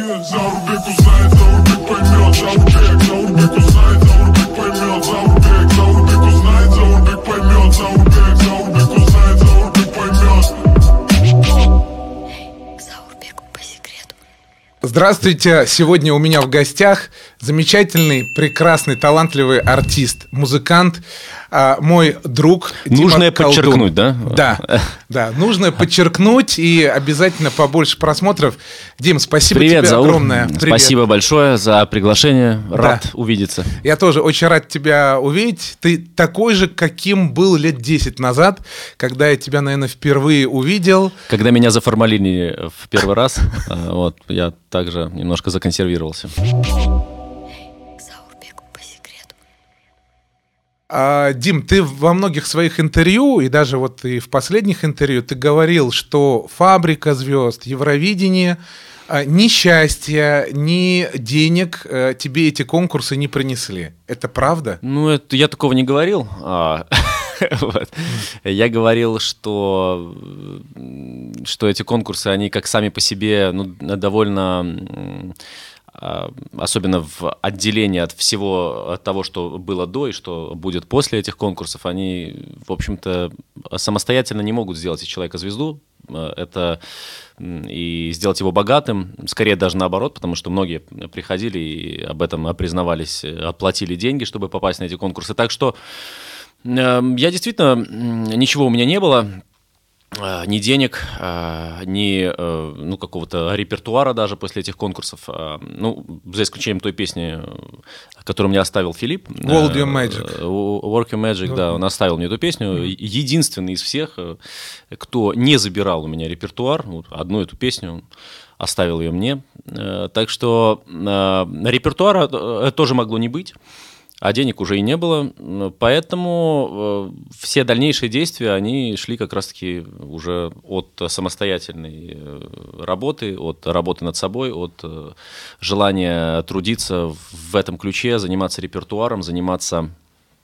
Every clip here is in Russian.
Заурбек узнает, Заурбек поймет Заурбек, Заурбек узнает, Заурбек поймет Заурбек, Заурбек узнает, Заурбек поймет Заурбек, Заурбек узнает, Заурбек поймет Заурбеку по секрету. Здравствуйте! Сегодня у меня в гостях замечательный, прекрасный, талантливый артист, музыкант, а, мой друг Колдун. подчеркнуть, да? Да, да, нужно подчеркнуть и обязательно побольше просмотров. Дим, спасибо Привет, тебе Заур. огромное. Привет. Спасибо большое за приглашение. Рад Да. увидеться. Я тоже очень рад тебя увидеть. Ты такой же, каким был лет 10 назад, когда я тебя, наверное, впервые увидел. Когда меня заформалили в первый раз, э, вот, я также немножко законсервировался. А, Дим, ты во многих своих интервью, и даже вот и в последних интервью, ты говорил, что «Фабрика звезд», «Евровидение», а, ни счастья, ни денег э, тебе эти конкурсы не принесли. Это правда? Ну, это я такого не говорил. а, вот. Я говорил, что, что эти конкурсы, они как сами по себе ну, довольно а, особенно в отделении от всего от того, что было до и что будет после этих конкурсов, они, в общем-то, самостоятельно не могут сделать из человека звезду. Э, Это и сделать его богатым, скорее даже наоборот, потому что многие приходили и об этом признавались, оплатили деньги, чтобы попасть на эти конкурсы. Так что Я действительно, ничего у меня не было, ни денег, э, ни э, ну, какого-то репертуара даже после этих конкурсов. Э, Ну, за исключением той песни, э, которую мне оставил Филипп. World Your Э, Magic. э, Work Your Magic, да, он оставил мне эту песню. Единственный из всех, э, кто не забирал у меня репертуар, вот одну эту песню, оставил ее мне. Э, Так что э, репертуара э, тоже могло не быть а денег уже и не было, поэтому э, все дальнейшие действия, они шли как раз-таки уже от самостоятельной э, работы, от работы над собой, от э, желания трудиться в этом ключе, заниматься репертуаром, заниматься,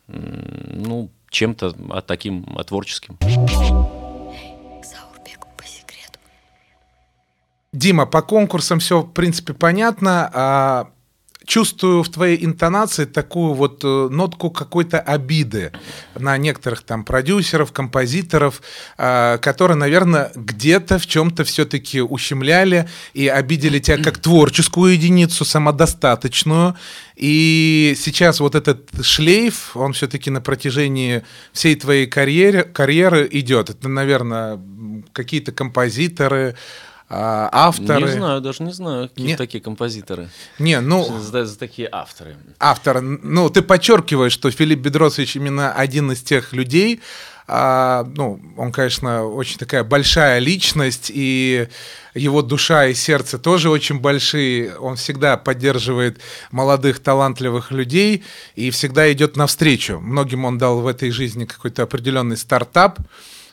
ну, чем-то а, таким а, творческим. Заурбеку по секрету. Дима, по конкурсам все, в принципе, понятно. Чувствую в твоей интонации такую вот э, нотку какой-то обиды на некоторых там продюсеров, композиторов, а, которые, наверное, где-то в чем-то все-таки ущемляли и обидели тебя как творческую единицу, самодостаточную. И сейчас вот этот шлейф, он все-таки на протяжении всей твоей карьеры, карьеры идет. Это, наверное, какие-то композиторы, а, авторы. Не знаю, даже не знаю, какие Не- такие композиторы. Не, ну, За, за такие авторы. автор, ну, ты подчеркиваешь, что Филипп Бедросович именно один из тех людей, а, ну, он, конечно, очень такая большая личность, и его душа и сердце тоже очень большие. Он всегда поддерживает молодых, талантливых людей и всегда идет навстречу. Многим он дал в этой жизни какой-то определенный стартап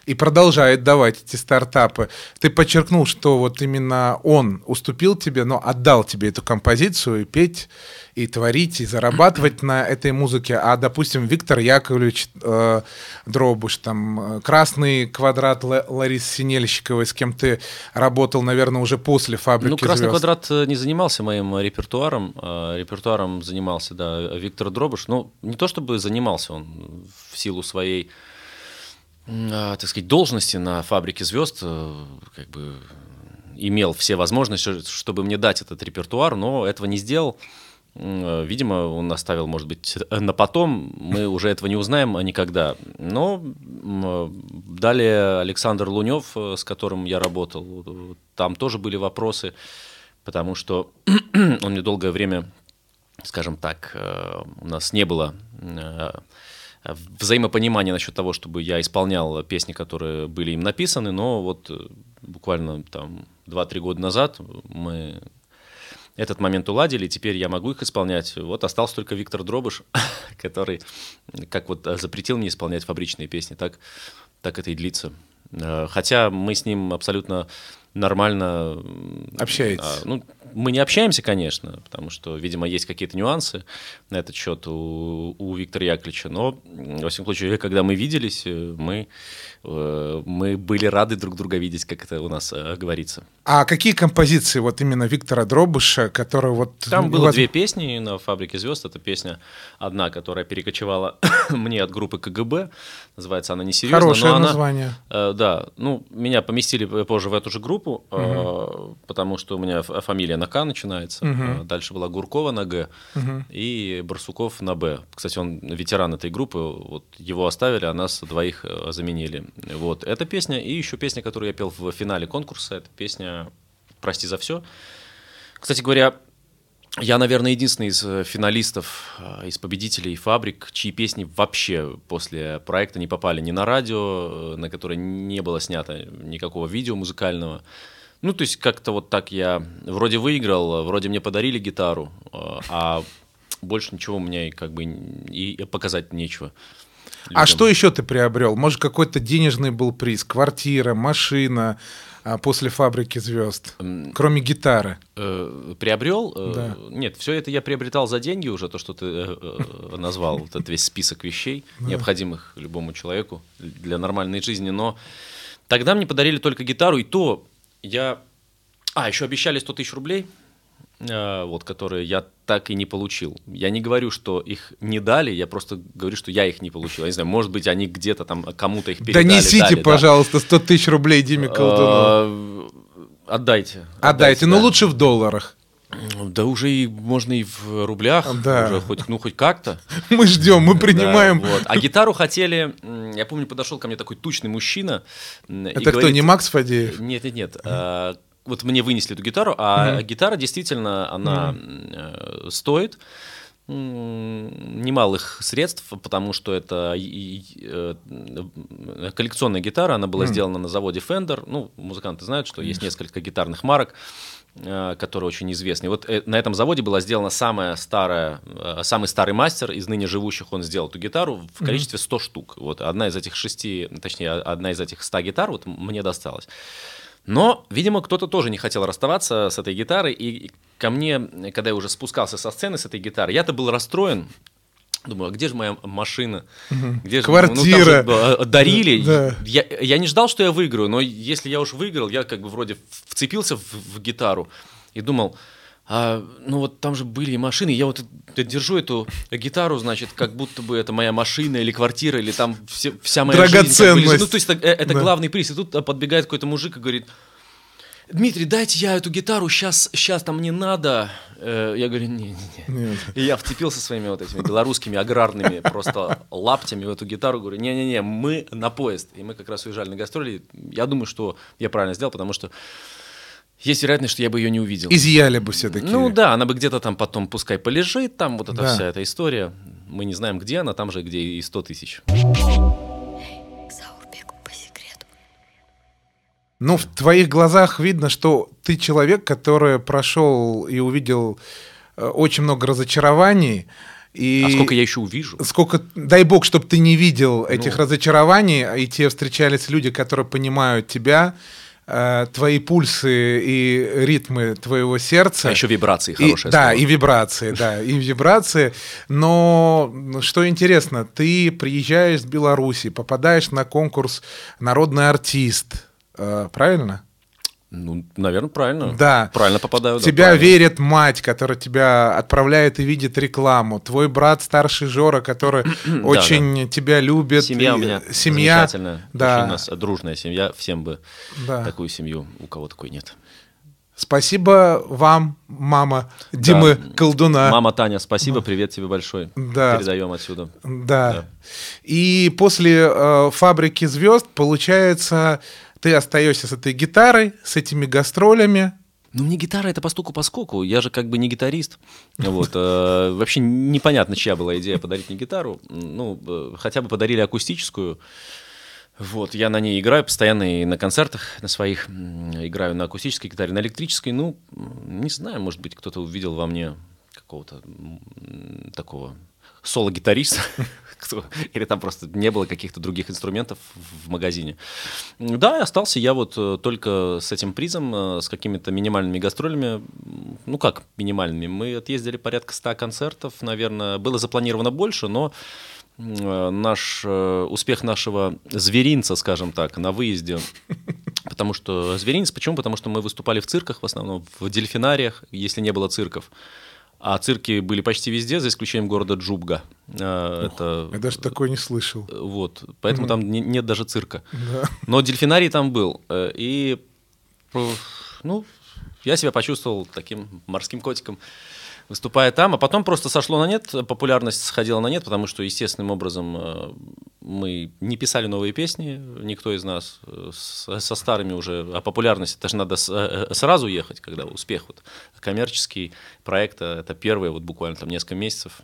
и продолжает давать эти стартапы. Ты подчеркнул, что вот именно он уступил тебе, но отдал тебе эту композицию и петь, и творить, и зарабатывать на этой музыке. А, допустим, Виктор Яковлевич э, Дробуш, там, э, «Красный квадрат» Ла- Ларисы Синельщиковой, с кем ты работал, наверное, уже после «Фабрики Ну, «Красный звезд». квадрат» э, не занимался моим э, репертуаром. а Репертуаром занимался, да, Виктор Дробыш. Ну, не то чтобы занимался он в силу своей, так сказать, должности на «Фабрике звезд», э, как бы имел все возможности, чтобы мне дать этот репертуар, но этого не сделал. Э, Видимо, он оставил, может быть, на потом. Мы уже этого не узнаем никогда. Но э, далее Александр Лунев, э, с которым я работал, э, там тоже были вопросы, потому что он мне долгое время, скажем так, э, у нас не было взаимопонимания насчет того, чтобы я исполнял песни, которые были им написаны, но вот э, буквально там 2-3 года назад мы этот момент уладили, теперь я могу их исполнять. Вот остался только Виктор Дробыш, который как вот э, запретил мне исполнять фабричные песни, так, так это и длится. Э, Хотя мы с ним абсолютно нормально... Общаетесь? ну, мы не общаемся, конечно, потому что, видимо, есть какие-то нюансы на этот счет у, у Виктора Яковлевича, но, во всяком случае, когда мы виделись, э, мы, мы были рады друг друга видеть, как это у нас э, говорится. А какие композиции вот именно Виктора Дробыша, которые вот... Там было вас- две песни на «Фабрике звезд». Это песня одна, которая перекочевала мне от группы КГБ. Называется она «Несерьезно». Хорошее но она- название. Э, да, ну, меня поместили позже в эту же группу, э, потому что у меня фамилия на К начинается. Э, Дальше была Гуркова на Г и Барсуков на Б. Кстати, он ветеран этой группы, вот его оставили, а нас двоих э, заменили. Вот, эта песня и еще песня, которую я пел в финале конкурса, это песня «Прости за все». Кстати говоря, я, наверное, единственный из э, финалистов, э, из победителей «Фабрик», чьи песни вообще после проекта не попали ни на радио, э, на которое не было снято никакого видео музыкального. Ну, то есть как-то вот так я вроде выиграл, вроде мне подарили гитару, а больше ничего у меня и как бы и показать нечего. А что еще ты приобрел? Может, какой-то денежный был приз? Квартира, машина а, после «Фабрики звезд»? Кроме гитары. Э, приобрел? Э, Да. Нет, все это я приобретал за деньги уже, то, что ты э, назвал, вот этот весь список вещей, необходимых любому человеку для нормальной жизни. Но тогда мне подарили только гитару, и то я... А, еще обещали 100 тысяч рублей, вот, которые я так и не получил. Я не говорю, что их не дали, я просто говорю, что я их не получил. Я не знаю, может быть, они где-то там кому-то их передали. Донесите, дали, да. пожалуйста, 100 тысяч рублей Диме. Э, Отдайте. Отдайте, ну да. лучше в долларах. Да уже и можно и в рублях, Да. уже хоть, ну хоть как-то. Мы ждем, мы принимаем. Да, вот. А гитару хотели, я помню, подошел ко мне такой тучный мужчина. Это кто, говорит- не Макс Фадеев? Нет, нет, нет. Вот мне вынесли эту гитару, а гитара действительно, она э, стоит немалых средств, потому что это э, коллекционная гитара, она была сделана на заводе Fender. Ну, музыканты знают, что есть несколько гитарных марок, э, которые очень известны. И вот на этом заводе была сделана самая старая, самый старый мастер из ныне живущих, он сделал эту гитару в количестве 100 штук. Вот одна из этих шести, точнее, одна из этих 100 гитар вот мне досталась. Но, видимо, кто-то тоже не хотел расставаться с этой гитарой, и ко мне, когда я уже спускался со сцены с этой гитарой, я-то был расстроен. Думаю, а где же моя машина? Где же, Квартира. Ну, там же, э, дарили. Да. Я, я не ждал, что я выиграю, но если я уж выиграл, я как бы вроде вцепился в, в гитару и думал, а, ну вот там же были машины, я вот держу эту гитару, значит, как будто бы это моя машина или квартира, или там все- вся моя жизнь. Драгоценность. Ну, то есть так, э, это Да. главный приз. И тут э, подбегает какой-то мужик и говорит, Дмитрий, дайте я эту гитару, сейчас, сейчас там не надо. Э, Я говорю, не-не-не. Нет. И я вцепился своими вот этими белорусскими аграрными просто лаптями в эту гитару, говорю, не-не-не, мы на поезд. И мы как раз уезжали на гастроли. Я думаю, что я правильно сделал, потому что есть вероятность, что я бы ее не увидел. Изъяли бы все-таки. Ну да, она бы где-то там потом пускай полежит, там вот эта Да. вся эта история. Мы не знаем, где она, там же, где и 100 тысяч. Заурбеку по секрету. Ну, в твоих глазах видно, что ты человек, который прошел и увидел э, очень много разочарований. И А сколько я еще увижу? Сколько, дай бог, чтобы ты не видел этих Ну. разочарований, и тебе встречались люди, которые понимают тебя, э, твои пульсы и ритмы твоего сердца. А еще вибрации И- хорошая. да, и вибрации, да, и вибрации. Но ну, что интересно, ты приезжаешь с Беларуси, попадаешь на конкурс «Народный артист», э, правильно? Ну, наверное, правильно. Да. Правильно попадаю. да, тебя правильно. верит мать, которая тебя отправляет и видит рекламу. Твой брат старший Жора, который очень тебя любит. Семья у меня Семья. замечательная. Да. Очень у нас дружная семья. Всем бы Да. такую семью, у кого такой нет. Спасибо вам, мама Димы Да. Колдуна. Мама Таня, спасибо, привет тебе большой. Да. Передаем отсюда. Да. Да. И после э, фабрики звезд, получается, ты остаешься с этой гитарой, с этими гастролями. Ну, мне гитара это постуку поскоку. Я же как бы не гитарист. Вот. э, Вообще непонятно, чья была идея подарить мне гитару. Ну, э, хотя бы подарили акустическую. Вот, я на ней играю постоянно и на концертах на своих. Играю на акустической гитаре, на электрической. Ну, не знаю, может быть, кто-то увидел во мне какого-то такого соло-гитарист, кто- или там просто не было каких-то других инструментов в магазине. Да, остался я вот э, только с этим призом, э, с какими-то минимальными гастролями. Ну как минимальными? Мы отъездили порядка 100 концертов, наверное. Было запланировано больше, но э, наш успех нашего зверинца, скажем так, на выезде Потому что зверинец, почему? Потому что мы выступали в цирках, в основном в дельфинариях, если не было цирков. А цирки были почти везде, за исключением города Джубга. А, Это Я даже такое не слышал. э, вот, поэтому там не- нет даже цирка. Да. Но дельфинарий там был. э, И, э, ну, я себя почувствовал таким морским котиком, выступая там. А потом просто сошло на нет, популярность сходила на нет, потому что естественным образом э, мы не писали новые песни, никто из нас э, со старыми уже. А популярность, это же надо э, сразу ехать, когда успех. Вот, коммерческий проект, это первые вот буквально там несколько месяцев.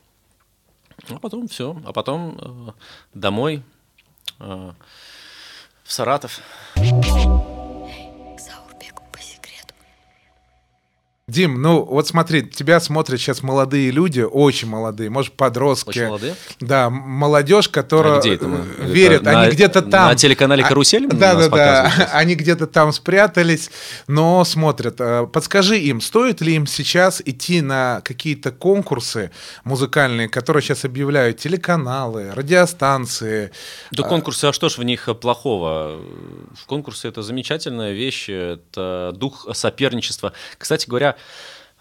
А потом все. А потом домой, в Саратов. Дим, ну вот смотри, тебя смотрят сейчас молодые люди, очень молодые, может, подростки. Очень молодые? Да, молодежь, которая А где это мы? э, верит, Это на- они где-то там. на телеканале А, «Карусель» Да, нас да, да, сейчас? они где-то там спрятались, но смотрят. Э, Подскажи им, стоит ли им сейчас идти на какие-то конкурсы музыкальные, которые сейчас объявляют телеканалы, радиостанции? Да конкурсы, а что ж в них плохого? В конкурсе это замечательная вещь, это дух соперничества. Кстати говоря, а,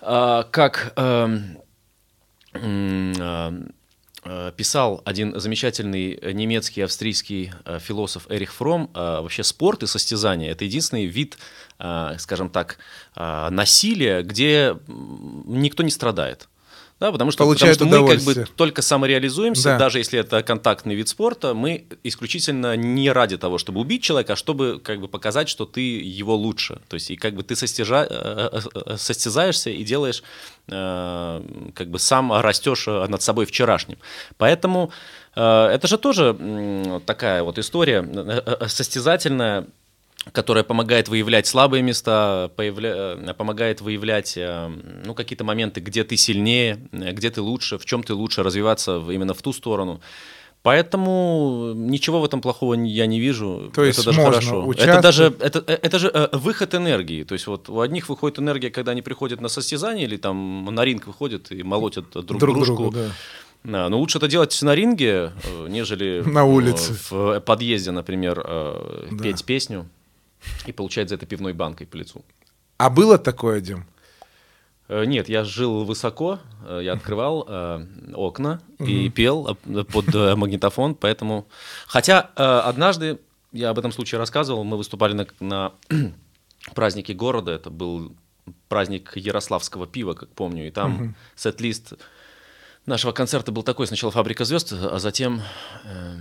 как эм, а, э, писал один замечательный немецкий австрийский э, философ Эрих Фром, э, вообще спорт и состязание – это единственный вид, скажем так, насилия, где никто не страдает. Да, потому что, потому что мы как бы только самореализуемся, Да. даже если это контактный вид спорта, мы исключительно не ради того, чтобы убить человека, а чтобы как бы показать, что ты его лучше. То есть и как бы ты состяжа- э, э, состязаешься и делаешь, э, как бы сам растешь э, над собой вчерашним. Поэтому э, это же тоже такая вот история э, э, состязательная, которая помогает выявлять слабые места, появля- э, помогает выявлять э, ну, какие-то моменты, где ты сильнее, э, где ты лучше, в чем ты лучше развиваться именно в ту сторону. Поэтому ничего в этом плохого я не вижу. То есть это даже можно хорошо. Это даже это, это же выход энергии. То есть вот у одних выходит энергия, когда они приходят на состязание или там на ринг выходят и молотят друг, Друг дружку. другу, да. Да, но лучше это делать на ринге, нежели На улице. в подъезде, например, Да. петь песню и получать за это пивной банкой по лицу. А было такое, Дим? Э, Нет, я жил высоко, э, я открывал э, окна и пел э, под э, магнитофон, поэтому... Хотя э, однажды, я об этом случае рассказывал, мы выступали на, на празднике города, это был праздник ярославского пива, как помню, и там сет-лист нашего концерта был такой, сначала «Фабрика звезд», а затем... э,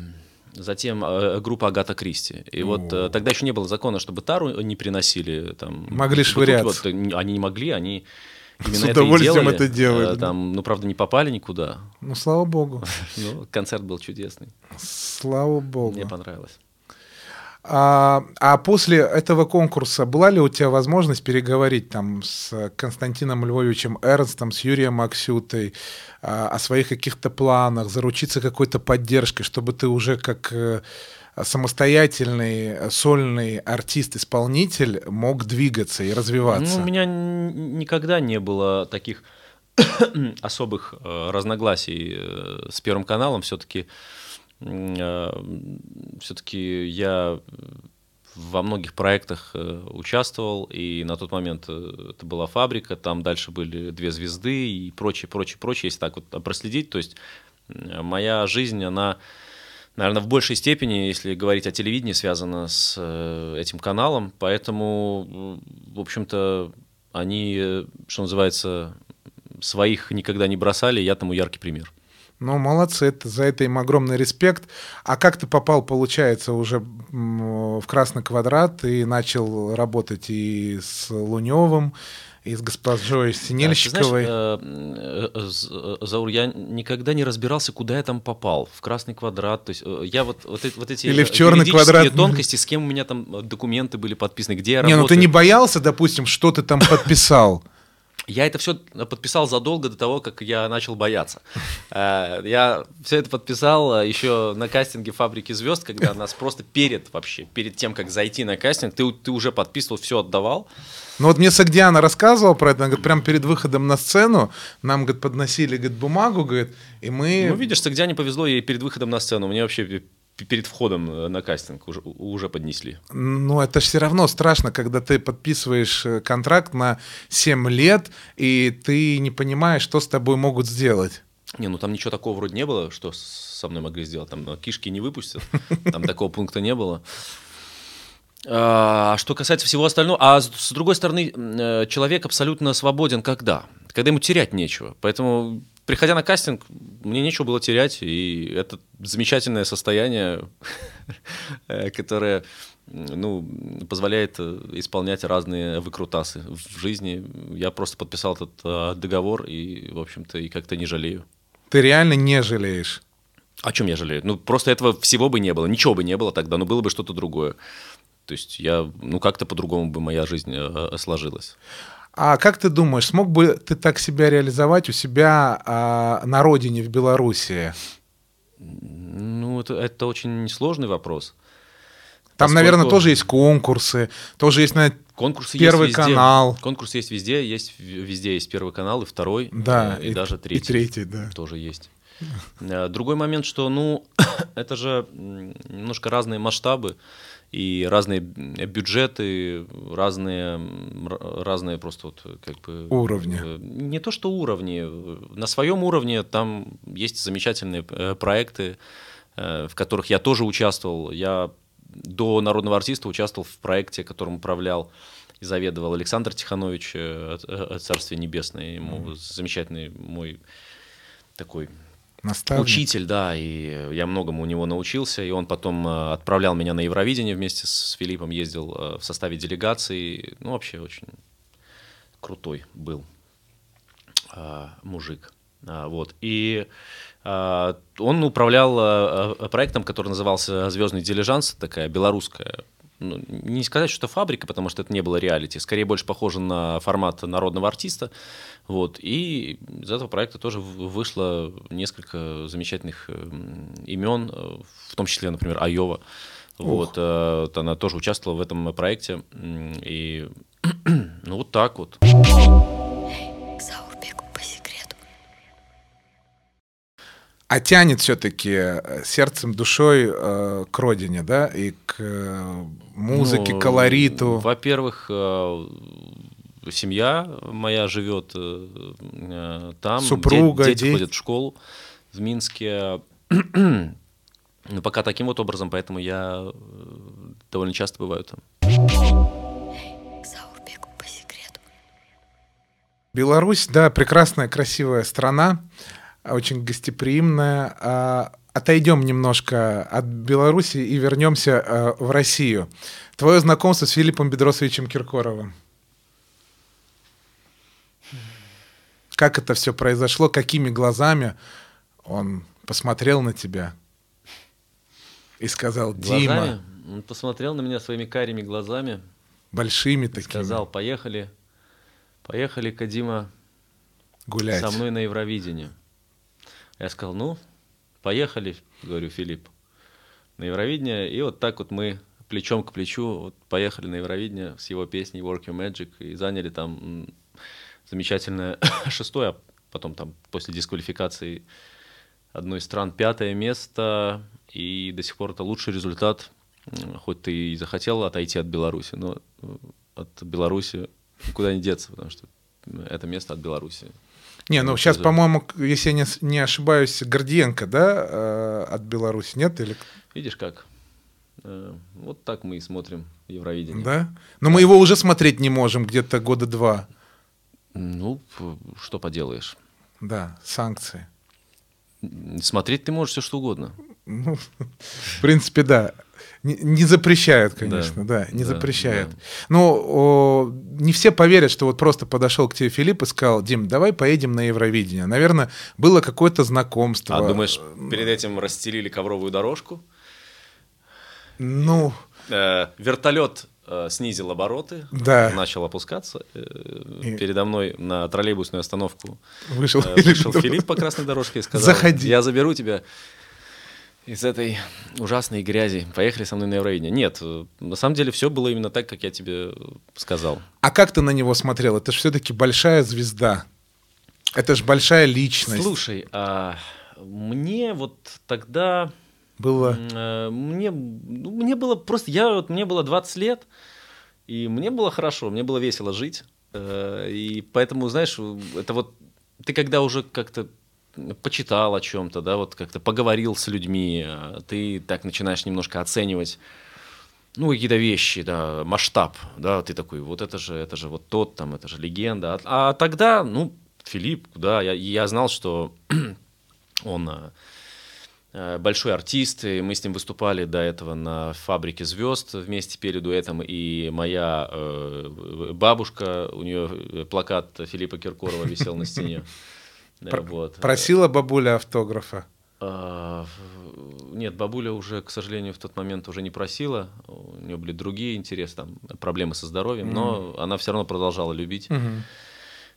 Затем э, группа Агата Кристи. И вот э, тогда еще не было закона, чтобы тару не приносили. Там, Могли швыряться. Вот, э, они не могли, они именно С это удовольствием делали. это делают, Э. Там, ну, правда, не попали никуда. Ну, слава богу. Но концерт был чудесный. Слава богу. Мне понравилось. А, а после этого конкурса была ли у тебя возможность переговорить там с Константином Львовичем Эрнстом, с Юрием Аксютой а, о своих каких-то планах, заручиться какой-то поддержкой, чтобы ты уже как э, самостоятельный э, сольный артист-исполнитель мог двигаться и развиваться? Ну, у меня никогда не было таких особых э, разногласий с Первым каналом. Все-таки все-таки я во многих проектах э, участвовал, и на тот момент э, это была фабрика, там дальше были две звезды и прочее, прочее, прочее, если так вот проследить. То есть моя жизнь, она, наверное, в большей степени, если говорить о телевидении, связана с э, этим каналом, поэтому, в общем-то, они, э, что называется, своих никогда не бросали, я тому яркий пример. Ну, молодцы, это, за это им огромный респект. А как ты попал, получается, уже в красный квадрат и начал работать и с Луневым, и с госпожой Синельщиковой? знаешь, э, э, э, Заур, я никогда не разбирался, куда я там попал. В красный квадрат. То есть я вот, вот, эти- вот эти Или в черный квадрат. тонкости, с кем у меня там документы были подписаны, где я не, ну ты работаю. не боялся, допустим, что ты там подписал? Я это все подписал задолго до того, как я начал бояться. Э, Я все это подписал э, еще на кастинге «Фабрики звезд», когда нас просто перед вообще, перед тем, как зайти на кастинг, ты, ты уже подписывал, все отдавал. Ну вот мне Сагдиана рассказывала про это, она говорит, прямо перед выходом на сцену нам, говорит, подносили, говорит, бумагу, говорит, и мы... Ну, видишь, Сагдяне повезло ей перед выходом на сцену. Мне вообще перед входом э, на кастинг уже, уже поднесли. Ну, это все равно страшно, когда ты подписываешь э, контракт на 7 лет, и ты не понимаешь, что с тобой могут сделать. Не, ну там ничего такого вроде не было, что со мной могли сделать. Там э, кишки не выпустят, там такого пункта не было. А что касается всего остального, а с, с другой стороны, человек абсолютно свободен когда? Когда ему терять нечего. Поэтому, приходя на кастинг, мне нечего было терять, и это замечательное состояние, которое ну, позволяет э, исполнять разные выкрутасы в жизни. Я просто подписал этот э, договор и, в общем-то, и как-то не жалею. Ты реально не жалеешь. О чем я жалею? Ну, просто этого всего бы не было, ничего бы не было тогда, но было бы что-то другое. То есть я, ну, как-то по-другому бы моя жизнь э, сложилась. А как ты думаешь, смог бы ты так себя реализовать у себя а, на родине в Белоруссии? Ну, это, это очень сложный вопрос. Там, Поскольку наверное, тоже есть конкурсы, тоже есть, наверное, Конкурсы Первый есть везде. канал. Конкурсы есть везде, есть везде есть первый канал и второй, Да, э, и, даже и третий. третий, да. Тоже есть. Э, Другой момент, что, ну, это же немножко разные масштабы и разные бюджеты, разные, разные просто вот как бы... Уровни. э, Не то, что уровни. э, На своем уровне там есть замечательные э, проекты, в которых я тоже участвовал. Я до народного артиста участвовал в проекте, которым управлял и заведовал Александр Тиханович, Царствие Небесное. Ему замечательный мой такой Наставник. учитель, да, и я многому у него научился, и он потом э, отправлял меня на Евровидение вместе с Филиппом, ездил э, в составе делегации, ну, вообще очень крутой был а, мужик. А, вот. И а, он управлял а, проектом, который назывался «Звездный дилижанс», такая белорусская ну, не сказать, что фабрика, потому что это не было реалити, скорее больше похоже на формат народного артиста. Вот. И из этого проекта тоже вышло несколько замечательных эм, имен, э, в том числе, например, Айова. Вот, э, вот она тоже участвовала в этом проекте. И ну вот так вот. К Заурбеку по секрету. А тянет все-таки сердцем, душой э, к родине, да, и к э, музыке, Ну, колориту. Во-первых, э, семья моя живет э, э, там. Супруга, де- дети дети. ходят в школу в Минске. Ну, пока таким вот образом, поэтому я э, довольно часто бываю там. Беларусь, да, прекрасная, красивая страна, очень гостеприимная. А, Отойдем немножко от Беларуси и вернемся в Россию. Твое знакомство с Филиппом Бедросовичем Киркоровым. Как это все произошло? Какими глазами он посмотрел на тебя и сказал, Дима, Глазами, он посмотрел на меня своими карими глазами, большими такими, сказал, поехали, поехали-ка, Дима, гулять. со мной на Евровидение. Я сказал, ну, поехали, говорю, Филипп, на Евровидение. И вот так вот мы плечом к плечу вот поехали на Евровидение с его песней Work Your Magic и заняли там замечательное шестое, а потом там после дисквалификации одной из стран пятое место. И до сих пор это лучший результат, хоть ты и захотел отойти от Беларуси, но э, от Беларуси никуда не деться, потому что это место от Беларуси. Не, ну сейчас, по-моему, если я не ошибаюсь, Гордиенко, да, э, от Беларуси, нет? Или... Видишь как? Э, Вот так мы и смотрим Евровидение. Да? Но мы его уже смотреть не можем где-то года два. Ну, что поделаешь. Да, санкции. Смотреть ты можешь все что угодно. Ну, в принципе, да. Не, не запрещают, конечно, да, Да, не да, запрещают. да. Но о, не все поверят, что вот просто подошел к тебе Филипп и сказал, Дим, давай поедем на Евровидение. Наверное, было какое-то знакомство. А думаешь, перед этим расстелили ковровую дорожку? Ну, Э, Вертолет снизил обороты, Да. начал опускаться. э, И- Передо мной на троллейбусную остановку Вышел э, вышел. Филипп по красной дорожке и сказал, Заходи. я заберу тебя из этой ужасной грязи. Поехали со мной на Евровидение. Нет, э, на самом деле все было именно так, как я тебе сказал. А как ты на него смотрел? Это же все-таки большая звезда. Это же большая личность. Слушай, а мне вот тогда... Было. Э, Мне, ну, мне было просто, я вот, мне было 20 лет, и мне было хорошо, мне было весело жить. Э, И поэтому, знаешь, это вот ты когда уже как-то почитал о чем-то, да, вот как-то поговорил с людьми, э, ты так начинаешь немножко оценивать, ну, какие-то вещи, да, масштаб, да, ты такой, вот это же, это же вот тот там, это же легенда. А, а тогда, ну, Филипп, да, я, я знал, что он большой артист, и мы с ним выступали до этого на «Фабрике звезд» вместе перед дуэтом, и моя э, бабушка, у нее плакат Филиппа Киркорова висел на стене. Э, вот. Просила бабуля автографа. Нет, бабуля уже, к сожалению, в тот момент уже не просила. У нее были другие интересы, там, проблемы со здоровьем, но она все равно продолжала любить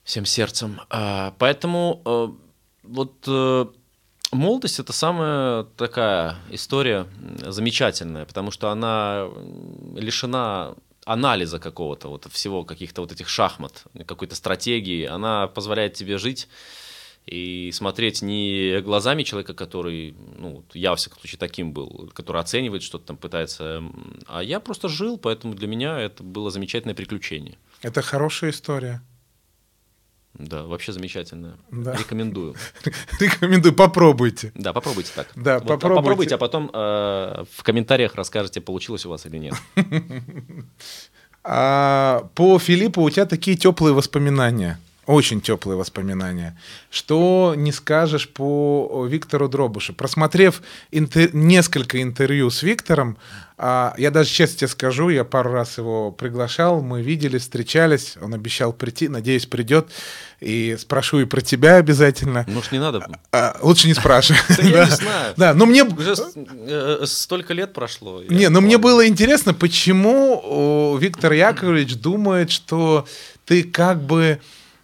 всем сердцем. А, Поэтому э, вот э, молодость это самая такая история замечательная, потому что она лишена анализа какого-то, вот всего каких-то вот этих шахмат, какой-то стратегии. Она позволяет тебе жить и смотреть не глазами человека, который, ну, я, во всяком случае, таким был, который оценивает что-то там, пытается, а я просто жил, поэтому для меня это было замечательное приключение. Это хорошая история. Да, вообще замечательное. Да. Рекомендую. Рекомендую, попробуйте. Да, попробуйте так. Да, Вот, а попробуйте. попробуйте, а потом э, в комментариях расскажете, получилось у вас или нет. А, по Филиппу у тебя такие теплые воспоминания. Очень теплые воспоминания. Что не скажешь по Виктору Дробушу? Просмотрев интер- несколько интервью с Виктором, а, я даже честно тебе скажу, я пару раз его приглашал, мы виделись, встречались, он обещал прийти, надеюсь, придет. И спрошу и про тебя обязательно. Может, не надо? А, лучше не спрашивай. Я не знаю. Да, но мне... Уже с- э, столько лет прошло. Не, но мне было интересно, почему Виктор Яковлевич думает, что ты как бы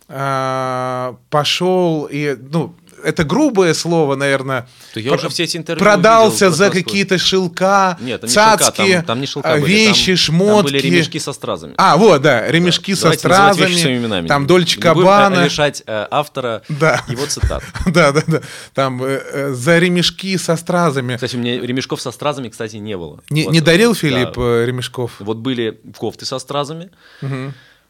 а, пошел и, ну, это грубое слово, наверное. Да я уже все эти интервью Продался видел за какие-то шелка, Нет, там не шелка, цацки, там, там не шелка а, были, вещи, там- шмотки. Там были ремешки со стразами. А, вот, да, ремешки Да. со Давайте стразами, именами. там Дольче э, Кабана. лишать э, автора Да. его цитат. Да, да, да. Там э, э, за ремешки со стразами. Кстати, у меня ремешков со стразами, кстати, не было. Не, Вот, не дарил да. Филипп э, ремешков? Вот были кофты со стразами.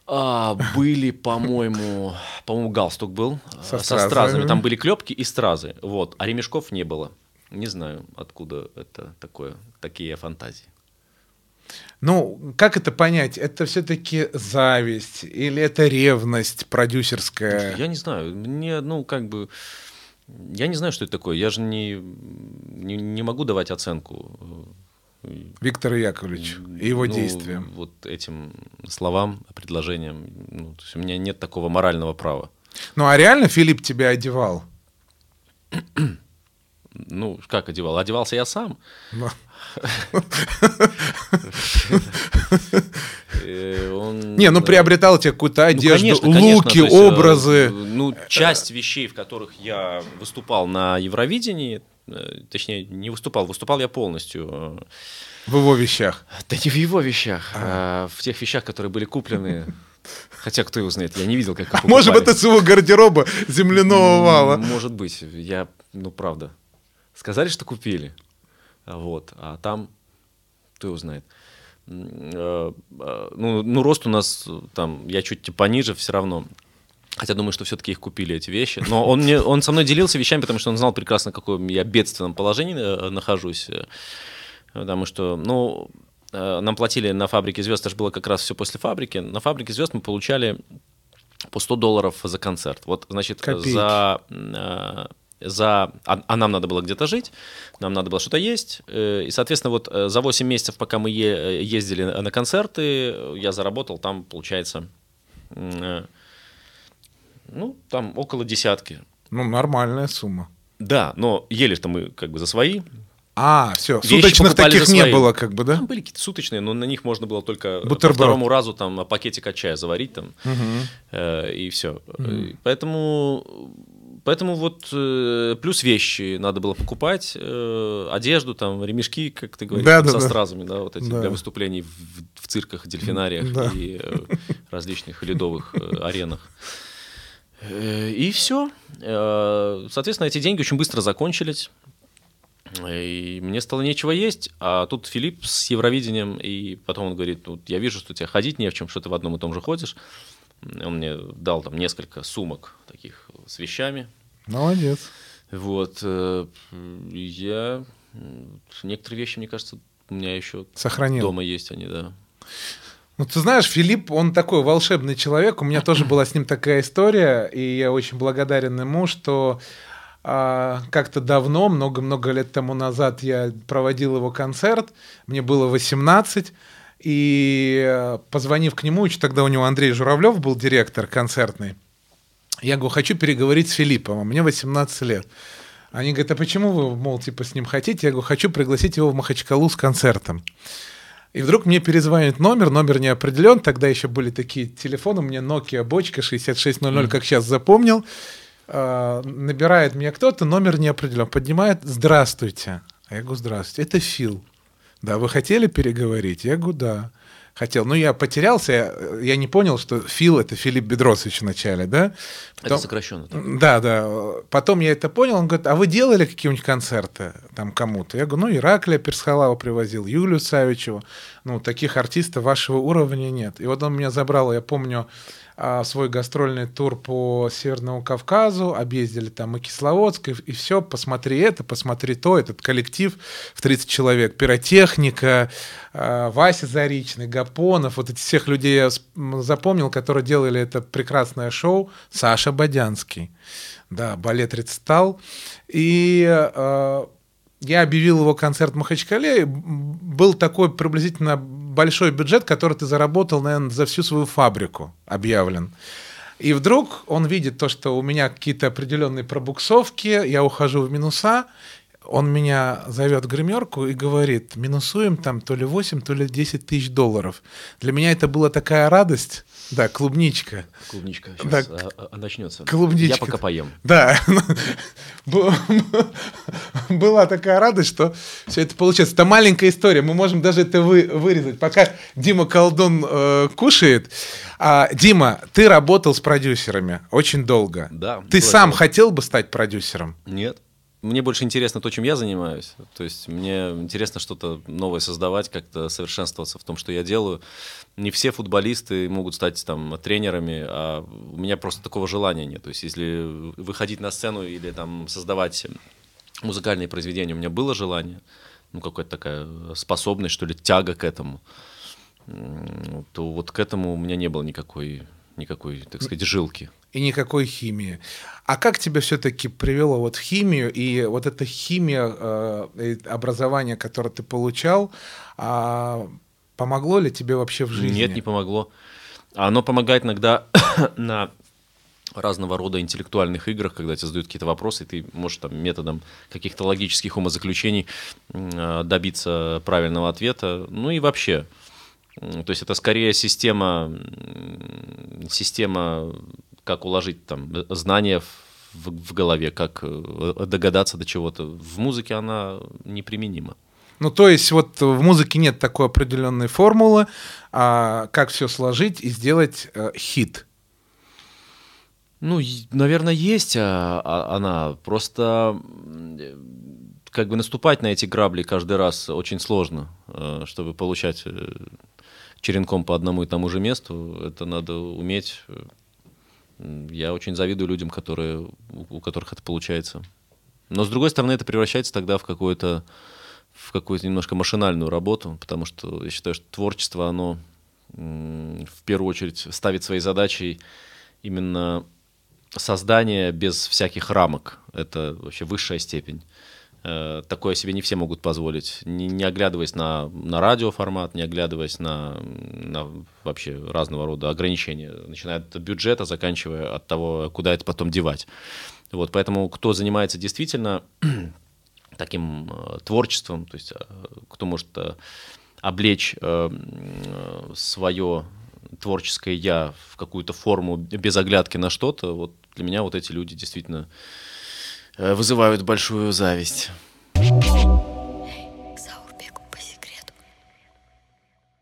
А, были, по-моему, по-моему, галстук был э, Со со, стразами. стразами. Там были клепки и стразы. Вот. А ремешков не было. Не знаю, откуда это такое, такие фантазии. Ну, как это понять? Это все-таки зависть или это ревность продюсерская? Я не знаю, мне, ну, как бы, я не знаю, что это такое. Я же не, не, не могу давать оценку Виктору Яковлевичу и его ну, действиям. Вот этим словам, предложениям. Ну, то есть у меня нет такого морального права. Ну, а реально Филипп тебя одевал? Ну, как одевал? Одевался я сам. Ну, Э, Не, ну э, приобретал тебе какую-то ну, одежду, луки, э, образы. Ну, часть вещей, в которых я выступал на Евровидении, точнее, не выступал, выступал я полностью. э, в его вещах. Да не в его вещах, а в тех вещах, которые были куплены. Хотя, кто его знает, я не видел, как А может быть, покупали. это с его гардероба земляного вала. Может быть, я, ну, правда. Сказали, что купили. А Вот, а там, кто его знает. Э, э, Ну, ну, рост у нас э, там, я чуть типа пониже все равно. Хотя думаю, что все-таки их купили, эти вещи. Но он, мне, он со мной делился вещами, потому что он знал прекрасно, в каком я бедственном положении э, нахожусь. Э, Потому что, ну, э, нам платили на фабрике звезд, это же было как раз все после фабрики. На фабрике звезд мы получали по 100 долларов за концерт. Вот, значит, Копейки. за, за... А, а нам надо было где-то жить, нам надо было что-то есть. И, соответственно, вот за 8 месяцев, пока мы е- ездили на концерты, я заработал там, получается, ну, там около десятки. Ну, нормальная сумма. Да, но ели-то мы как бы за свои. А, все, Вещи суточных таких не было, как бы, да? Там были какие-то суточные, но на них можно было только по Бутерброд. второму разу там пакетик от чая заварить там, э, и все. Поэтому, поэтому вот э, плюс вещи надо было покупать, э, одежду, там, ремешки, как ты говоришь, Да, там, да, со да. стразами, да, вот эти Да. для выступлений в, в цирках, дельфинариях Да. и э, различных ледовых э, аренах. Э, И все. Соответственно, эти деньги очень быстро закончились. И мне стало нечего есть, а тут Филипп с Евровидением, и потом он говорит, вот я вижу, что тебе ходить не в чем, что ты в одном и том же ходишь. Он мне дал там несколько сумок таких с вещами. Молодец. Вот. э, Я... Некоторые вещи, мне кажется, у меня еще Сохранил. дома есть они, да. Ну, ты знаешь, Филипп, он такой волшебный человек. У меня тоже была с ним такая история, и я очень благодарен ему, что а, как-то давно, много-много лет тому назад, я проводил его концерт. Мне было 18. И э, позвонив к нему, еще тогда у него Андрей Журавлев был директор концертный, я говорю, хочу переговорить с Филиппом, а мне 18 лет. Они говорят, а почему вы, мол, типа с ним хотите? Я говорю, хочу пригласить его в Махачкалу с концертом. И вдруг мне перезвонит номер, номер не определен, тогда еще были такие телефоны, у меня Nokia бочка 6600, как сейчас запомнил. А, набирает меня кто-то, номер не определен, поднимает, здравствуйте. А я говорю, здравствуйте, это Фил. Да, вы хотели переговорить? Я говорю, да. Хотел. Ну, я потерялся, я, я не понял, что Фил — это Филипп Бедросович вначале, да? Это Потом- сокращенно. так. да, да. Потом я это понял. Он говорит, а вы делали какие-нибудь концерты там кому-то? Я говорю, ну, Ираклия Персхалава привозил, Юлию Савичеву. Ну, таких артистов вашего уровня нет. И вот он меня забрал, я помню, свой гастрольный тур по Северному Кавказу, объездили там и Кисловодск, и, все, посмотри это, посмотри то, этот коллектив в 30 человек, пиротехника, а, Вася Заричный, Гапонов, вот этих всех людей я запомнил, которые делали это прекрасное шоу, Саша Бодянский. Да, балет «Рецитал». И э, я объявил его концерт в Махачкале. и Был такой приблизительно большой бюджет, который ты заработал, наверное, за всю свою фабрику объявлен. И вдруг он видит то, что у меня какие-то определенные пробуксовки, я ухожу в минуса, он меня зовет в гримерку и говорит, минусуем там то ли 8, то ли 10 тысяч долларов. Для меня это была такая радость, да, клубничка. Клубничка Да, сейчас начнется. клубничка. Я пока поем. Да, была такая радость, что все это получается. Это маленькая история, мы можем даже это вы- вырезать. Пока Дима Колдун э, кушает. А, Дима, ты работал с продюсерами очень долго. Да, Ты сам хотел бы стать продюсером? Нет. Мне больше интересно то, чем я занимаюсь. То есть мне интересно что-то новое создавать, как-то совершенствоваться в том, что я делаю. Не все футболисты могут стать там тренерами, а у меня просто такого желания нет. То есть если выходить на сцену или там создавать музыкальные произведения, у меня было желание, ну какая-то такая способность, что ли, тяга к этому, то вот к этому у меня не было никакой, никакой, так сказать, жилки. И никакой химии. А как тебя все-таки привело вот в химию, и вот эта химия, э, образование, которое ты получал, а, помогло ли тебе вообще в жизни? Нет, не помогло. Оно помогает иногда на разного рода интеллектуальных играх, когда тебе задают какие-то вопросы, и ты можешь там методом каких-то логических умозаключений э, добиться правильного ответа. Ну и вообще. То есть это скорее система, система как уложить там э, знания в, в голове, как э, догадаться до чего-то. В музыке она неприменима. Ну, то есть вот в музыке нет такой определенной формулы, а как все сложить и сделать э, хит. Ну, наверное, есть а, а, она. Просто как бы наступать на эти грабли каждый раз очень сложно, э, чтобы получать черенком по одному и тому же месту. Это надо уметь. Я очень завидую людям, которые, у которых это получается. Но с другой стороны, это превращается тогда в какое-то в какую-то немножко машинальную работу, потому что я считаю, что творчество, оно в первую очередь ставит своей задачей именно создание без всяких рамок. Это вообще высшая степень. Э, Такое себе не все могут позволить, не, не оглядываясь на, на радиоформат, не оглядываясь на, на вообще разного рода ограничения, начиная от бюджета, заканчивая от того, куда это потом девать. Вот, поэтому кто занимается действительно таким э, творчеством, то есть э, кто может облечь свое творческое я в какую-то форму без оглядки на что-то, вот для меня вот эти люди действительно вызывают большую зависть.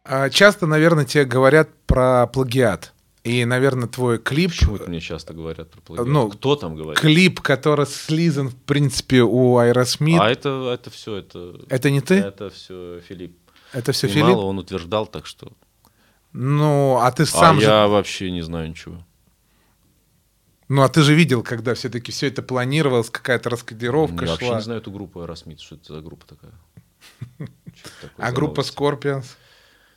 А часто, наверное, тебе говорят про плагиат. И, наверное, твой клип, Почему мне часто говорят про плагиат? Ну, Кто там говорит? клип, который слизан, в принципе, у Аэросмит, А это, это все, это, это не ты? это все Филипп. Это все Снимал, Филипп? он утверждал, так что. Ну, а ты сам а же... я вообще не знаю ничего. Ну, а ты же видел, когда все-таки все это планировалось, какая-то раскодировка я вообще шла. не знаю эту группу Аэросмит, что это за группа такая. Чё это такое А группа? Scorpions?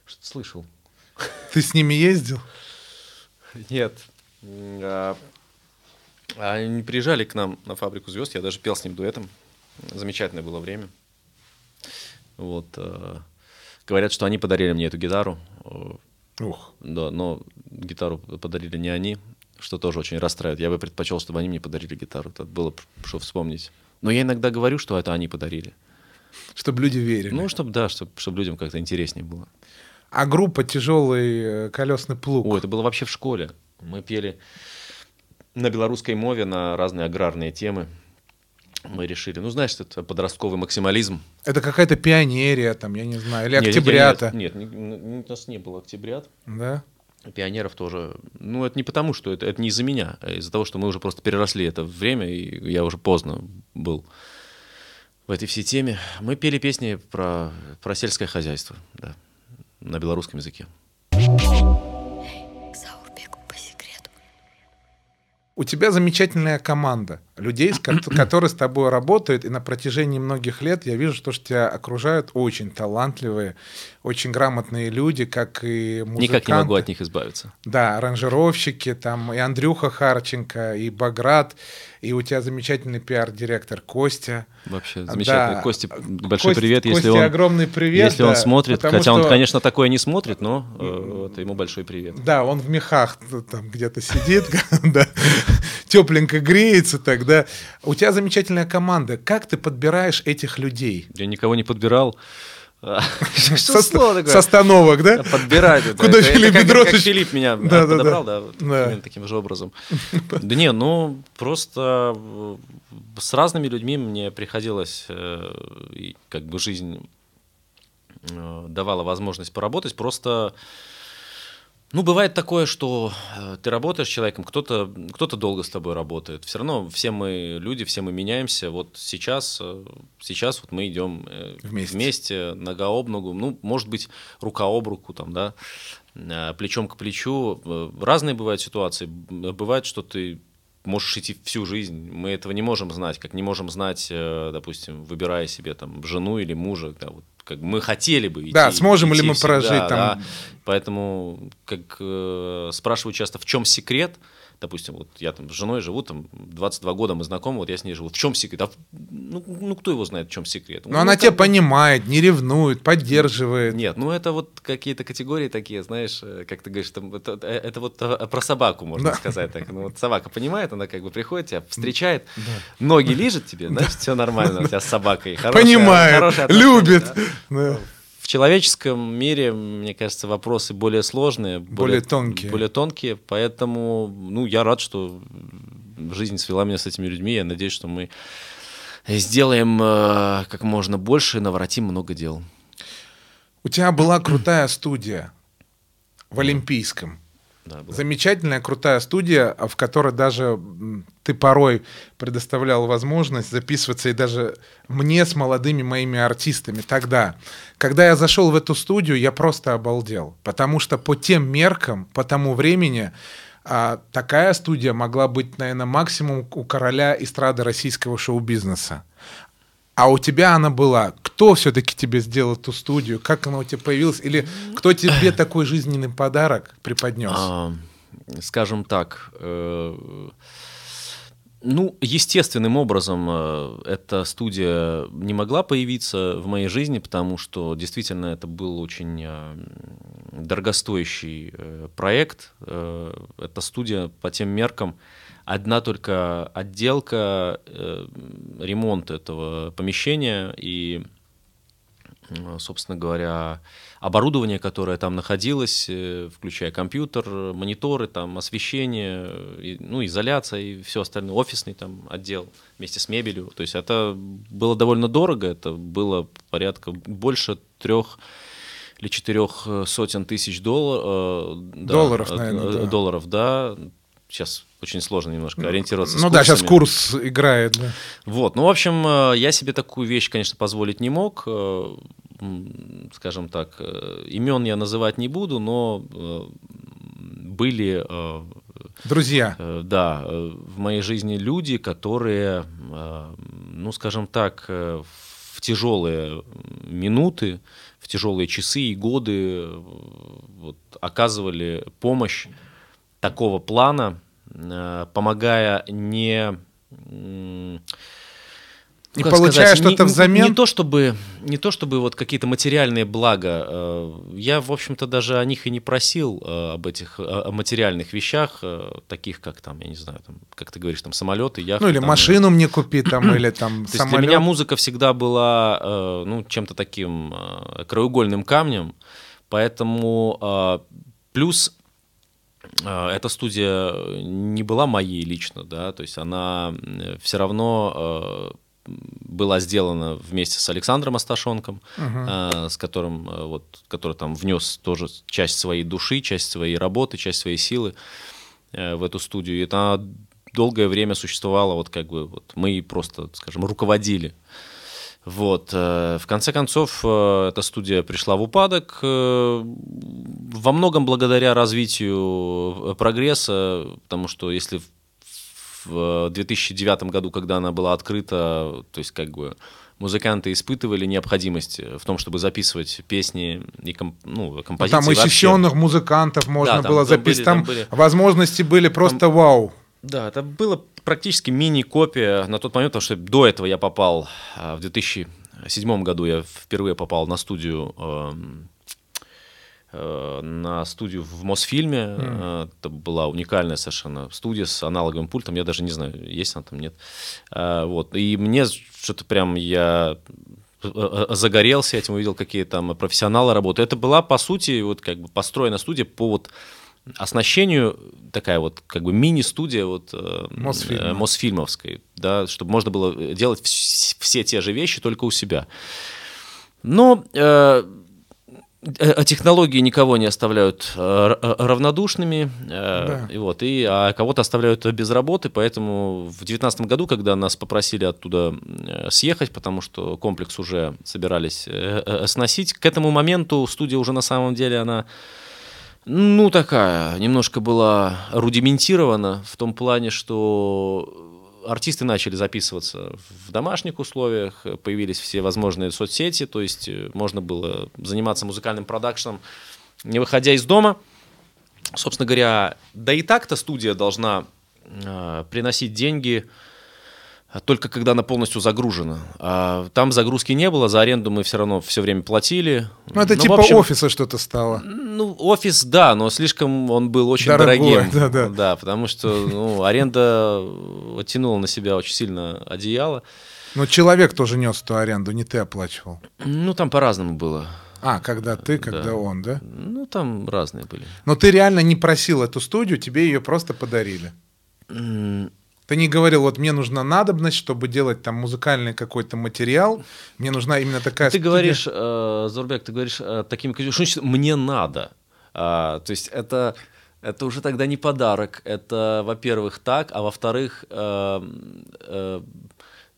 Что-то слышал. Ты с ними ездил? Нет. М, а, Они приезжали к нам на фабрику звезд, я даже пел с ним дуэтом. Замечательное было время. Вот. э, Говорят, что они подарили мне эту гитару. Э, Ух. Да, но гитару подарили не они, что тоже очень расстраивает. Я бы предпочел, чтобы они мне подарили гитару. Это было что вспомнить. Но я иногда говорю, что это они подарили. Чтобы люди верили. Ну, чтобы, да, чтобы, людям как-то интереснее было. А группа «Тяжелый э, колесный плуг»? О, это было вообще в школе. Мы пели на белорусской мове на разные аграрные темы. Мы решили, ну, знаешь, это подростковый максимализм. Это какая-то пионерия, там, я не знаю, или Нет, нет, октябрята. Нет, нет, не- не- у нас не было октябрят. Да? Пионеров тоже. Ну, это не потому, что это, это не из-за меня, а из-за того, что мы уже просто переросли это время, и я уже поздно был в этой всей теме. Мы пели песни про, про сельское хозяйство, да, на белорусском языке. У тебя замечательная команда людей, с ко- которые с тобой работают, и на протяжении многих лет я вижу, что, тебя окружают очень талантливые, очень грамотные люди, как и музыканты. Никак не могу от них избавиться. Да, аранжировщики, там и Андрюха Харченко, и Баграт, и у тебя замечательный пиар-директор Костя. Вообще замечательно. Да. Косте большой Кость- привет, если он, огромный привет. если он да, смотрит. потому Хотя он, что- конечно, такое не смотрит, но э, вот, ему большой привет. Да, он в мехах там где-то сидит, тепленько греется тогда. У тебя замечательная команда. Как ты подбираешь этих людей? Я никого не подбирал. Что Со, слово такое? со остановок, да? Подбирать. это- Куда Филипп Бедросович- Как Филипп меня Да, да, подобрал, да. таким же образом. Да не, ну, просто э, с разными людьми мне приходилось, э, как бы жизнь э, давала возможность поработать, просто ну, бывает такое, что э, ты работаешь с человеком, кто-то кто долго с тобой работает. Все равно все мы люди, все мы меняемся. Вот сейчас, э, сейчас вот мы идем э, Вместе. вместе, нога об ногу, ну, может быть, рука об руку, там, да, плечом к плечу. Разные бывают ситуации. Бывает, что ты можешь идти всю жизнь. Мы этого не можем знать, как не можем знать, допустим, выбирая себе там жену или мужа. Да, вот, как мы хотели бы идти. Да, сможем ли идти мы всегда, прожить там- да. Поэтому, как э, спрашивают часто, в чем секрет? Допустим, вот я там с женой живу, там 22 года мы знакомы, вот я с ней живу. В чем секрет? А ну, ну, кто его знает, в чем секрет? Но она тебя как бы- понимает, не ревнует, поддерживает. Нет, ну это вот какие-то категории такие, знаешь, э, как ты говоришь, там, это, э, это вот э, про собаку, можно Да. сказать так. Ну вот собака понимает, она как бы приходит, тебя встречает, ноги лижет тебе, значит, все нормально у тебя с собакой. Хорошее- Понимает, отношение, любит. да. В человеческом мире, мне кажется, вопросы более сложные, Более тонкие. более тонкие, поэтому, ну, я рад, что жизнь свела меня с этими людьми. Я надеюсь, что мы сделаем э, как можно больше и наворотим много дел. У тебя была крутая студия в Олимпийском. Да. Замечательная, крутая студия, в которой даже ты порой предоставлял возможность записываться и даже мне с молодыми моими артистами тогда. Когда я зашел в эту студию, я просто обалдел, потому что по тем меркам, по тому времени а, такая студия могла быть, наверное, максимум у короля эстрады российского шоу-бизнеса. А у тебя она была. Кто все-таки тебе сделал эту студию? Как она у тебя появилась? Или кто тебе такой жизненный подарок преподнес? А, скажем так, э, ну, естественным образом э, эта студия не могла появиться в моей жизни, потому что действительно это был очень э, дорогостоящий э, проект. Эта студия по тем меркам, одна только отделка, ремонт этого помещения и, собственно говоря, оборудование, которое там находилось, э, включая компьютер, мониторы, там освещение, э, и, ну, изоляция и все остальное, офисный там отдел вместе с мебелью. То есть это было довольно дорого, это было порядка больше трех или четырех э, сотен тысяч доллар, э, да, Долларов, э, наверное, э, да. долларов, да. Сейчас очень сложно немножко ориентироваться. с Ну да, сейчас курс играет. да. Вот, ну, в общем, э, я себе такую вещь, конечно, позволить не мог. э, Скажем так, э, имен я называть не буду, но были, Друзья, да, в моей жизни люди, которые, ну, скажем так, в тяжелые минуты, в тяжелые часы и годы вот, оказывали помощь такого плана, э, помогая не Не как получая что-то не- взамен? Не то чтобы, не то чтобы вот какие-то материальные блага. э, Я, в общем-то, даже о них и не просил э, об этих о материальных вещах, таких как там, я не знаю, там, как ты говоришь, там самолеты, яхты. ну или там, машину мне купи там, или там то есть для самолет. меня музыка всегда была ну, чем-то таким краеугольным камнем, поэтому плюс эта студия не была моей лично, да, то есть она все равно э, была сделана вместе с Александром Асташенком, э, с которым э, вот, который там внес тоже часть своей души, часть своей работы, часть своей силы э, в эту студию. И это долгое время существовала, вот как бы вот мы просто, скажем, руководили. Вот. э, В конце концов, э, эта студия пришла в упадок э, во многом благодаря развитию прогресса, потому что если в- в 2009 году, когда она была открыта, то есть как бы музыканты испытывали необходимость в том, чтобы записывать песни и комп- ну, композиции там вообще. музыкантов можно там- было там были- там Там, были- возможности были просто вау. Да, это было практически мини-копия на тот момент, потому что до этого я попал, а, в 2007 году я впервые попал на студию, эм, э, на студию в Мосфильме. Э, Это была уникальная совершенно студия с аналоговым пультом. Я даже не знаю, есть она там, нет. Э, Вот. И мне что-то прям я загорелся этим, увидел, какие там профессионалы работают. Это была, по сути, вот как бы построена студия по вот оснащению такая вот как бы мини-студия вот э, Мосфильма. э, Мосфильмовской, да, чтобы можно было делать вс- все те же вещи только у себя. Но э, э, технологии никого не оставляют равнодушными, Да. и вот, и, а кого-то оставляют без работы, поэтому в 2019 году, когда нас попросили оттуда съехать, потому что комплекс уже собирались сносить, к этому моменту студия уже на самом деле она ну, такая, немножко была рудиментирована в том плане, что артисты начали записываться в домашних условиях, появились все возможные соцсети, то есть э, можно было заниматься музыкальным продакшеном, не выходя из дома. Собственно говоря, да и так-то студия должна э, приносить деньги а только когда она полностью загружена. А там загрузки не было, за аренду мы все равно все время платили. Ну, это в типа общем, офиса что-то стало. ну, офис, да, но слишком он был очень Дорогой, дорогим. да-да. потому что ну, аренда оттянула на себя очень сильно одеяло. Но человек тоже нес эту аренду, не ты оплачивал. Ну, там по-разному было. А, когда ты, когда Да. он, да? Ну, там разные были. Но ты реально не просил эту студию, тебе ее просто подарили. Ты не говорил, вот мне нужна надобность, чтобы делать там музыкальный какой-то материал, мне нужна именно такая Ты студия. говоришь, э, Зурбек, ты говоришь э, таким что «мне надо». А, то есть это, это уже тогда не подарок. Это, во-первых, так, а во-вторых, э, э,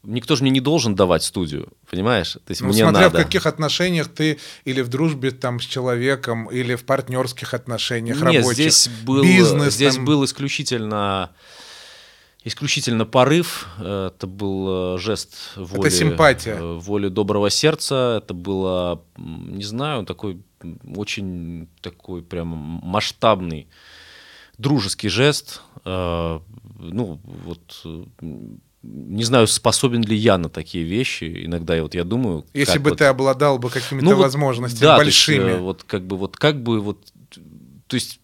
никто же мне не должен давать студию, понимаешь? То есть Ну, мне смотря надо. в каких отношениях ты или в дружбе там с человеком, или в партнерских отношениях Нет, рабочих. здесь был, бизнес, здесь там. был исключительно, исключительно порыв. э, Это был э, жест воли, симпатия. э, воли доброго сердца. Это было, не знаю, такой очень такой прям масштабный дружеский жест. Ну, вот не знаю, способен ли я на такие вещи. Иногда я вот я думаю, Если бы вот- ты обладал бы какими-то ну, вот, возможностями да, есть, большими. э, вот как бы вот как бы вот, то есть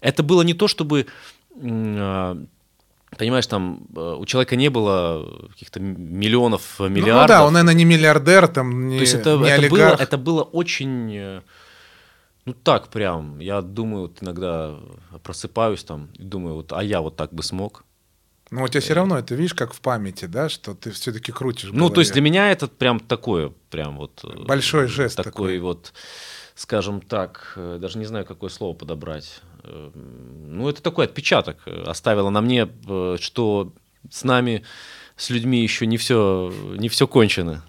это было не то, чтобы а, Понимаешь, там э, у человека не было каких-то миллионов, Ну, миллиардов. Ну да, он, наверное, не миллиардер, там, не, То есть это, не это, было, олигарх. это было очень, э, ну так прям, я думаю, вот иногда просыпаюсь там и думаю, вот, а я вот так бы смог. Но у тебя все равно это, видишь, как в памяти, да, что ты все-таки крутишь. Ну, то есть для меня это прям такое, прям вот... э, Большой жест Такой такой. вот, скажем так, э, даже не знаю, какое слово подобрать. Э, Ну, это такой отпечаток э, оставило на мне, э, что с нами, с людьми еще не все, не все кончено.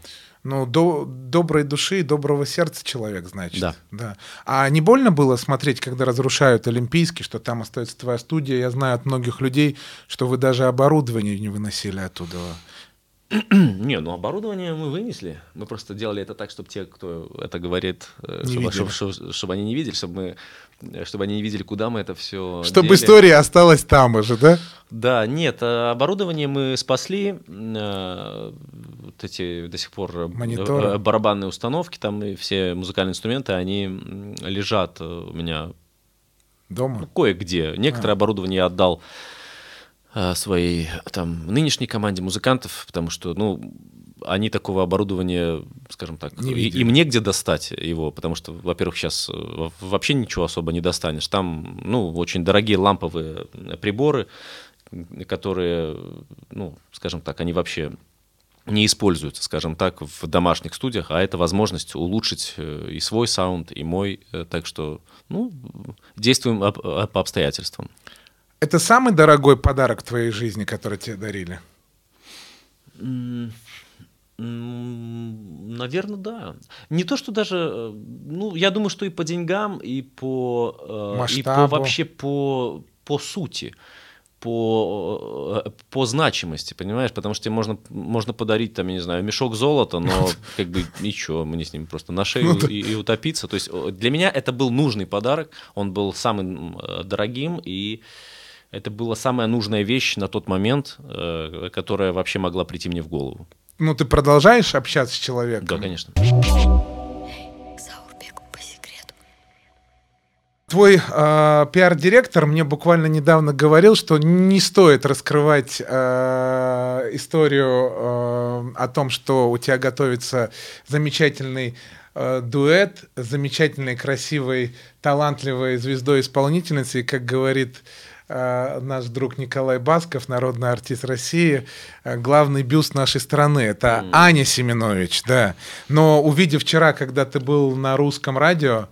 Ну, до, доброй души и доброго сердца человек, значит. Да. да. А не больно было смотреть, когда разрушают Олимпийский, что там остается твоя студия? Я знаю от многих людей, что вы даже оборудование не выносили оттуда. Не, ну оборудование мы вынесли. Мы просто делали это так, чтобы те, кто это говорит, э, чтобы, чтобы- чтобы- чтобы они не видели, чтобы, мы, э, чтобы они не видели, куда мы это все Чтобы история осталась там уже, да? Да, нет, э, оборудование мы спасли. Вот эти до сих пор Мониторы. барабанные установки, там и все музыкальные инструменты, они лежат у меня ну, Дома. кое-где. Некоторое А. оборудование я отдал своей там нынешней команде музыкантов, потому что, ну, они такого оборудования, скажем так, Не и- им негде достать его, потому что, во-первых, сейчас вообще ничего особо не достанешь. Там, ну, очень дорогие ламповые э, приборы, которые, ну, скажем так, они вообще не используются, скажем так, в домашних студиях, а это возможность улучшить э, и свой саунд, и мой. э, Так что, ну, действуем э, по обстоятельствам. Это самый дорогой подарок твоей жизни, который тебе дарили? Наверное, да. Не то, что даже, э, ну, я думаю, что и по деньгам, и по, э, и по Масштабу. вообще по, по сути, по, э, по значимости, понимаешь? Потому что тебе можно, можно подарить, там, я не знаю, мешок золота, но как бы ничего, мне с ним просто на шею Ну и, и утопиться. То есть для меня это был нужный подарок, он был самым дорогим, и это была самая нужная вещь на тот момент, э, которая вообще могла прийти мне в голову. Ну, ты продолжаешь общаться с человеком? Да, конечно. Твой э, пиар-директор мне буквально недавно говорил, что не стоит раскрывать э, историю э, о том, что у тебя готовится замечательный э, дуэт с замечательной, красивой, талантливой звездой-исполнительницей, как говорит э, наш друг Николай Басков, народный артист России, э, главный бюст нашей страны. Это Аня Семенович, да. Но увидев вчера, когда ты был на русском радио,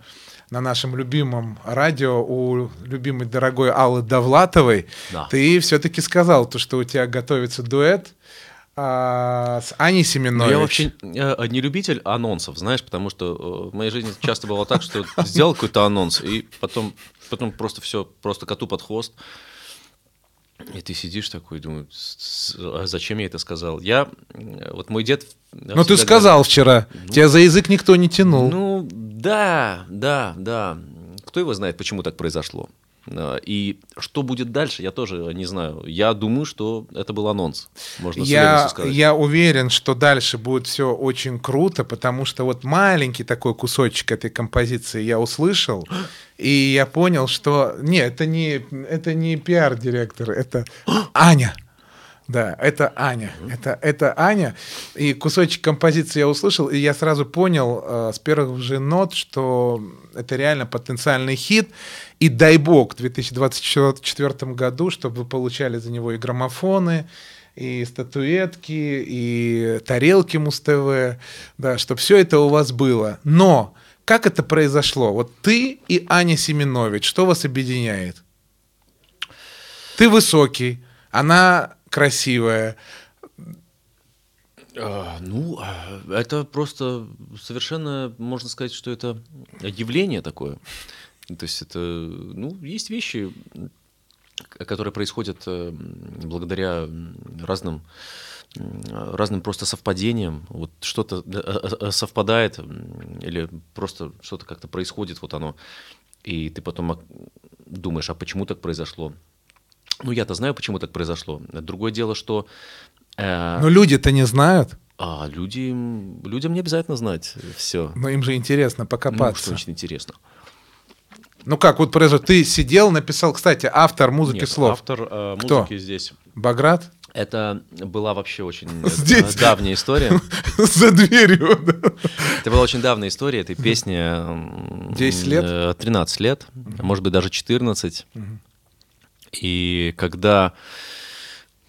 на нашем любимом радио у любимой дорогой Аллы Довлатовой, Да. ты все-таки сказал, то, что у тебя готовится дуэт а, с Аней Ну, Семенович. я вообще э, не любитель анонсов, знаешь, потому что э, в моей жизни часто было так, что сделал какой-то анонс, и потом, потом просто все, просто коту под хвост. И ты сидишь такой, думаю, «С- с- а зачем я это сказал? Я, э, вот мой дед... Ну, ты сказал вчера, тебя за язык никто не тянул. Ну, да, да, да. Кто его знает, почему так произошло? А, И что будет дальше, я тоже не знаю. Я думаю, что это был анонс. Можно я, сказать. я уверен, что дальше будет все очень круто, потому что вот маленький такой кусочек этой композиции я услышал, и я понял, что... Нет, это не, это не пиар-директор, это Аня. Да, это Аня. Это, это Аня. И кусочек композиции я услышал, и я сразу понял э, с первых же нот, что это реально потенциальный хит. И дай бог в 2024 году, чтобы вы получали за него и граммофоны, и статуэтки, и тарелки Муз-ТВ, да, чтобы все это у вас было. Но как это произошло? Вот ты и Аня Семенович, что вас объединяет? Ты высокий, она красивая. А, Ну, а, это просто совершенно, можно сказать, что это явление такое. То есть это, ну, есть вещи, которые происходят э, благодаря разным разным просто совпадениям. Вот что-то э, э, совпадает или просто что-то как-то происходит, вот оно, и ты потом думаешь, а почему так произошло? Ну, я-то знаю, почему так произошло. Другое дело, что э, Но люди-то не знают. а люди, людям не обязательно знать все. Но им же интересно Ну, покопаться. что очень интересно. Ну как вот произошло? Ты сидел, написал, кстати, автор музыки Нет, слов. Автор э, Кто? музыки здесь. Баграт? Это была вообще очень э, Здесь. давняя история. За дверью. да. Это была очень давняя история этой песни. м, 10 лет? э, 13 лет, может быть, даже 14. И когда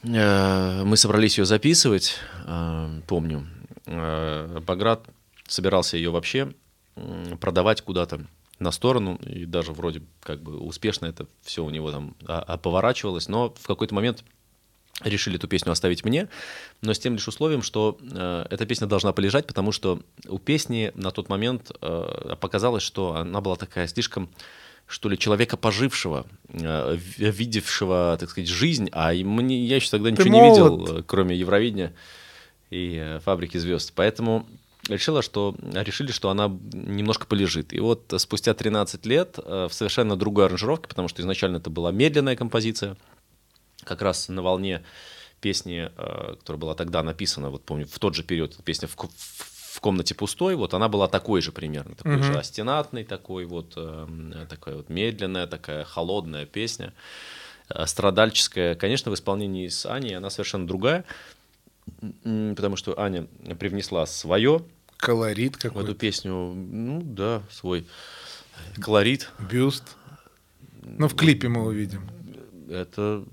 э, мы собрались ее записывать, э, помню, э, Баграт собирался ее вообще продавать куда-то на сторону, и даже вроде как бы успешно это все у него там а, а, поворачивалось, но в какой-то момент решили эту песню оставить мне, но с тем лишь условием, что э, эта песня должна полежать, потому что у песни на тот момент э, показалось, что она была такая слишком что ли, человека пожившего, э, в- видевшего, так сказать, жизнь, а мне, я еще тогда Ты ничего не видел, молод. э, кроме Евровидения и э, Фабрики звезд. Поэтому решила, что, решили, что она немножко полежит. И вот спустя 13 лет в совершенно другой аранжировке, потому что изначально это была медленная композиция, как раз на волне песни, которая была тогда написана, вот помню, в тот же период, песня в, ко- в комнате пустой, вот она была такой же примерно, такой Мгм. же остенатный, такой вот, э, такая вот медленная, такая холодная песня, э, страдальческая. Конечно, в исполнении с Аней она совершенно другая, потому что Аня привнесла свое Колорит в эту какой-то. песню, ну да, свой колорит. Бюст. Ну, в клипе мы увидим. Это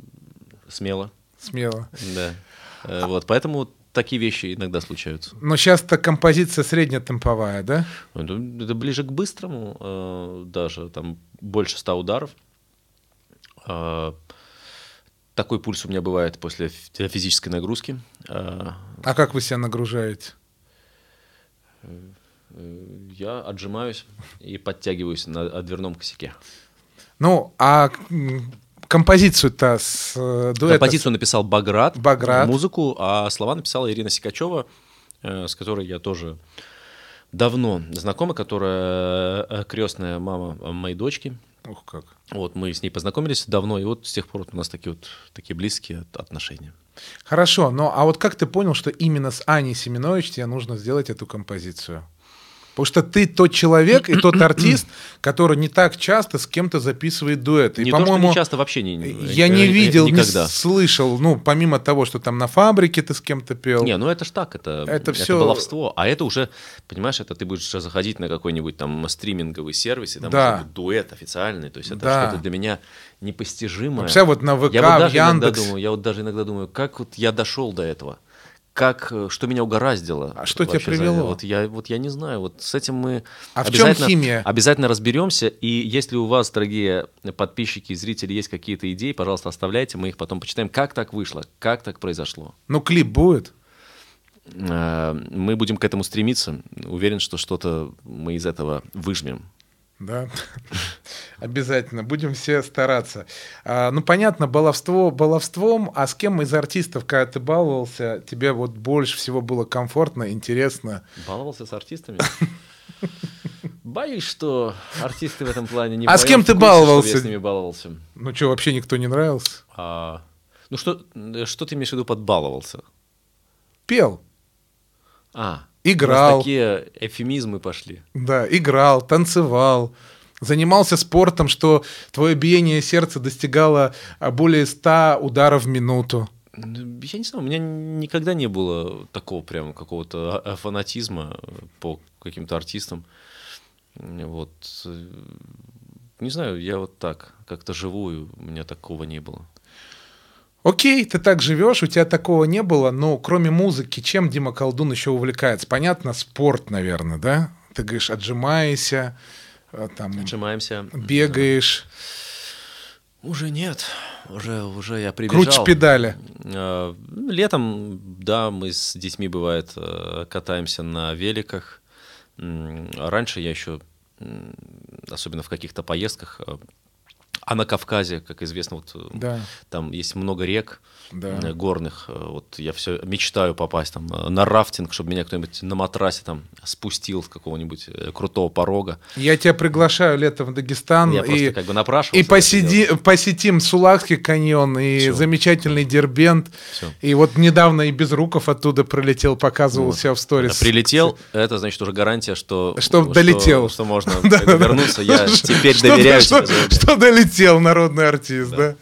смело. Смело. Да. Э, Вот, поэтому такие вещи иногда случаются. Но сейчас-то композиция среднетемповая, да? Это, это ближе к быстрому, э, даже там больше ста ударов. Э, такой пульс у меня бывает после фи- физической нагрузки. Э, А как вы себя нагружаете? э, я отжимаюсь и подтягиваюсь на дверном косяке. Ну, а композицию-то с э, дуэта... Композицию написал Баграт, Баграт. музыку, а слова написала Ирина Сикачева, э, с которой я тоже давно знакома, которая э, крестная мама моей дочки. Ух как. Вот мы с ней познакомились давно, и вот с тех пор вот у нас такие вот такие близкие от- отношения. Хорошо, но а вот как ты понял, что именно с Аней Семенович тебе нужно сделать эту композицию? Потому что ты тот человек и тот артист, который не так часто с кем-то записывает дуэт. И, не то, что по-моему, не часто, вообще не, я не э, э, видел, не никогда. слышал, ну, помимо того, что там на фабрике ты с кем-то пел. Не, ну это ж так, это, Это это, всё- баловство. А это уже, понимаешь, это ты будешь заходить на какой-нибудь там стриминговый сервис, и там Да. уже будет дуэт официальный. То есть это Да. что-то для меня непостижимое. Вообще вот на ВК, я вот в даже иногда Яндекс. думаю, я вот даже иногда думаю, как вот я дошел до этого. Как, э, что меня угораздило. А что тебя за- привело? Вот я, вот я не знаю. Вот с этим мы А в чем обязательно, химия? обязательно разберемся. И если у вас, дорогие подписчики и зрители, есть какие-то идеи, пожалуйста, оставляйте, мы их потом почитаем. Как так вышло? Как так произошло? Ну, клип будет. Э, Мы будем к этому стремиться. Уверен, что что-то мы из этого выжмем. Да, обязательно. Будем все стараться. А, ну, понятно, баловство баловством, а с кем из артистов, когда ты баловался, тебе вот больше всего было комфортно, интересно? Баловался с артистами? Боюсь, что артисты в этом плане не А с кем ты баловался? Я с ними баловался. Ну, что, вообще никто не нравился? А, ну что, что ты имеешь в виду под баловался? Пел, А, Играл. такие эфемизмы пошли. да, играл, танцевал, занимался спортом, что твое биение сердца достигало а, более 100 ударов в минуту. Ну, Я не знаю, у меня никогда не было такого прям какого-то а- фанатизма по каким-то артистам. Вот. э, Не знаю, я вот так как-то живу, и у меня такого не было. Окей, ты так живешь, у тебя такого не было, но кроме музыки, чем Дима Колдун еще увлекается? Понятно, спорт, наверное, да? Ты говоришь, отжимаешься, э, там, Отжимаемся. бегаешь, Уже нет. Уже, уже я прибежал. крутишь педали. Э, Летом, да, мы с детьми, бывает, э, катаемся на великах. А Раньше я еще, особенно в каких-то поездках, э, А на Кавказе, как известно, вот э, Да. там есть много рек Да. э, горных. Э, Вот я все мечтаю попасть там э, на рафтинг, чтобы меня кто-нибудь на матрасе там спустил с какого-нибудь крутого порога. Я тебя приглашаю летом в Дагестан. Я и... просто как бы напрашивался. И посиди, посетим Сулакский каньон и Всё. замечательный Дербент. Всё. И вот недавно и Безруков оттуда пролетел, показывал Вот. себя в сторис. Прилетел, это значит уже гарантия, что... Что долетел. Что, можно вернуться. Я теперь доверяю что долетел народный артист, да?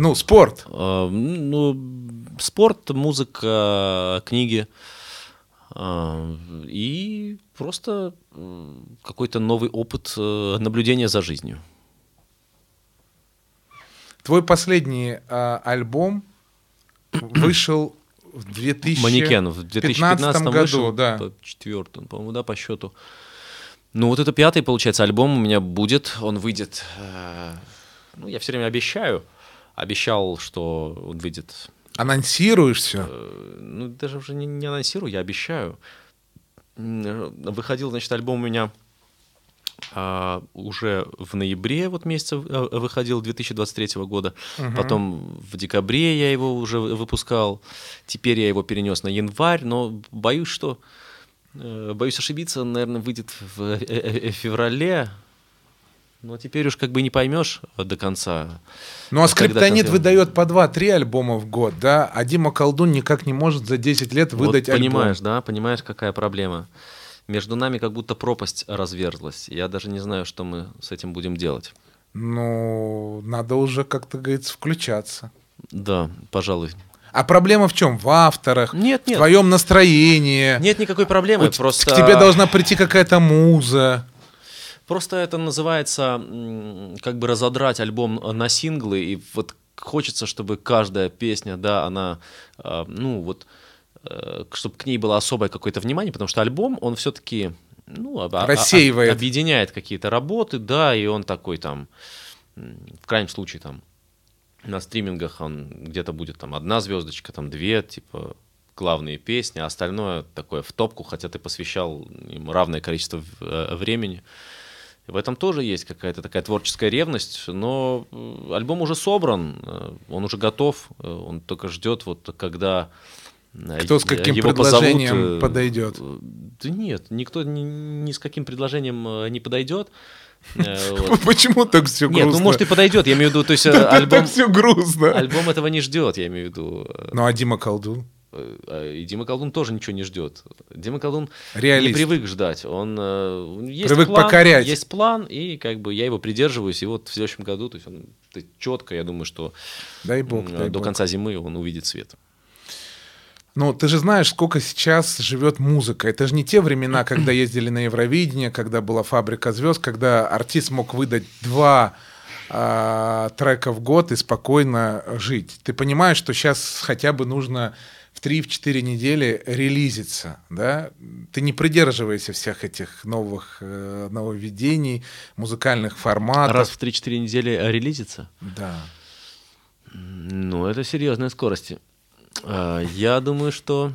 Ну, спорт. Э, Ну, спорт, музыка, книги. э, И просто э, какой-то новый опыт э, наблюдения за жизнью. Твой последний а, альбом вышел в 2000... Манекен в 2015 году, вышел, да. по четвертому, по-моему, да, по счету. Ну, вот это пятый, получается, альбом у меня будет. Он выйдет... э, Ну, я все время обещаю. Обещал, что он выйдет Анонсируешь все. Э, ну, даже уже не, не анонсирую, я обещаю. Выходил, значит, альбом у меня а, уже в ноябре вот месяца э, выходил 2023 года. Потом в декабре я его уже вы- выпускал. Теперь я его перенес на январь, но боюсь, что... э, Боюсь ошибиться, он, наверное, выйдет в феврале. Но теперь уж как бы не поймешь до конца. Ну, а когда Скриптонит выдает по 2-3 альбома в год, да? А Дима Колдун никак не может за 10 лет выдать вот альбом. понимаешь, да, понимаешь, какая проблема. Между нами как будто пропасть разверзлась. Я даже не знаю, что мы с этим будем делать. Ну, надо уже, как-то говорится, включаться. Да, пожалуй. А проблема в чем? В авторах, Нет, в нет. твоем настроении. Нет никакой проблемы, Вот просто... К тебе должна прийти какая-то муза. Просто это называется как бы разодрать альбом на синглы, и вот хочется, чтобы каждая песня, да, она, э, ну вот, чтобы к ней было особое какое-то внимание, потому что альбом, он все-таки, ну, об- а- а- Рассеивает. объединяет какие-то работы, да, и он такой там, в крайнем случае там, на стримингах он где-то будет там одна звездочка, там две, типа главные песни, а остальное такое в топку, хотя ты посвящал им равное количество э, времени. В этом тоже есть какая-то такая творческая ревность, но альбом уже собран, э, он уже готов, э, он только ждет, вот когда э, Кто с каким его предложением позовут, подойдет? Да нет, никто ни, ни с каким предложением не подойдет. Вот. Почему так все грустно? Нет, ну может и подойдет, я имею в виду, то есть альбом, все грустно. альбом этого не ждет, я имею в виду. Ну, а Дима Колдун? Э, а И Дима Колдун тоже ничего не ждет. Дима Колдун Реалист. не привык ждать. Он э, есть Привык план, покорять. Есть план, и как бы я его придерживаюсь. И вот в следующем году, то есть он четко, я думаю, что Дай бог, дай до бог. конца зимы он увидит свет. Ну, ты же знаешь, сколько сейчас живет музыка. Это же не те времена, когда ездили на Евровидение, когда была фабрика звезд, когда артист мог выдать два а, трека в год и спокойно жить. Ты понимаешь, что сейчас хотя бы нужно в 3-4 недели релизиться, да? Ты не придерживайся всех этих новых э, нововведений, музыкальных форматов. Раз в 3-4 недели релизится? Да. Ну, это серьезная скорость. А, Я думаю, что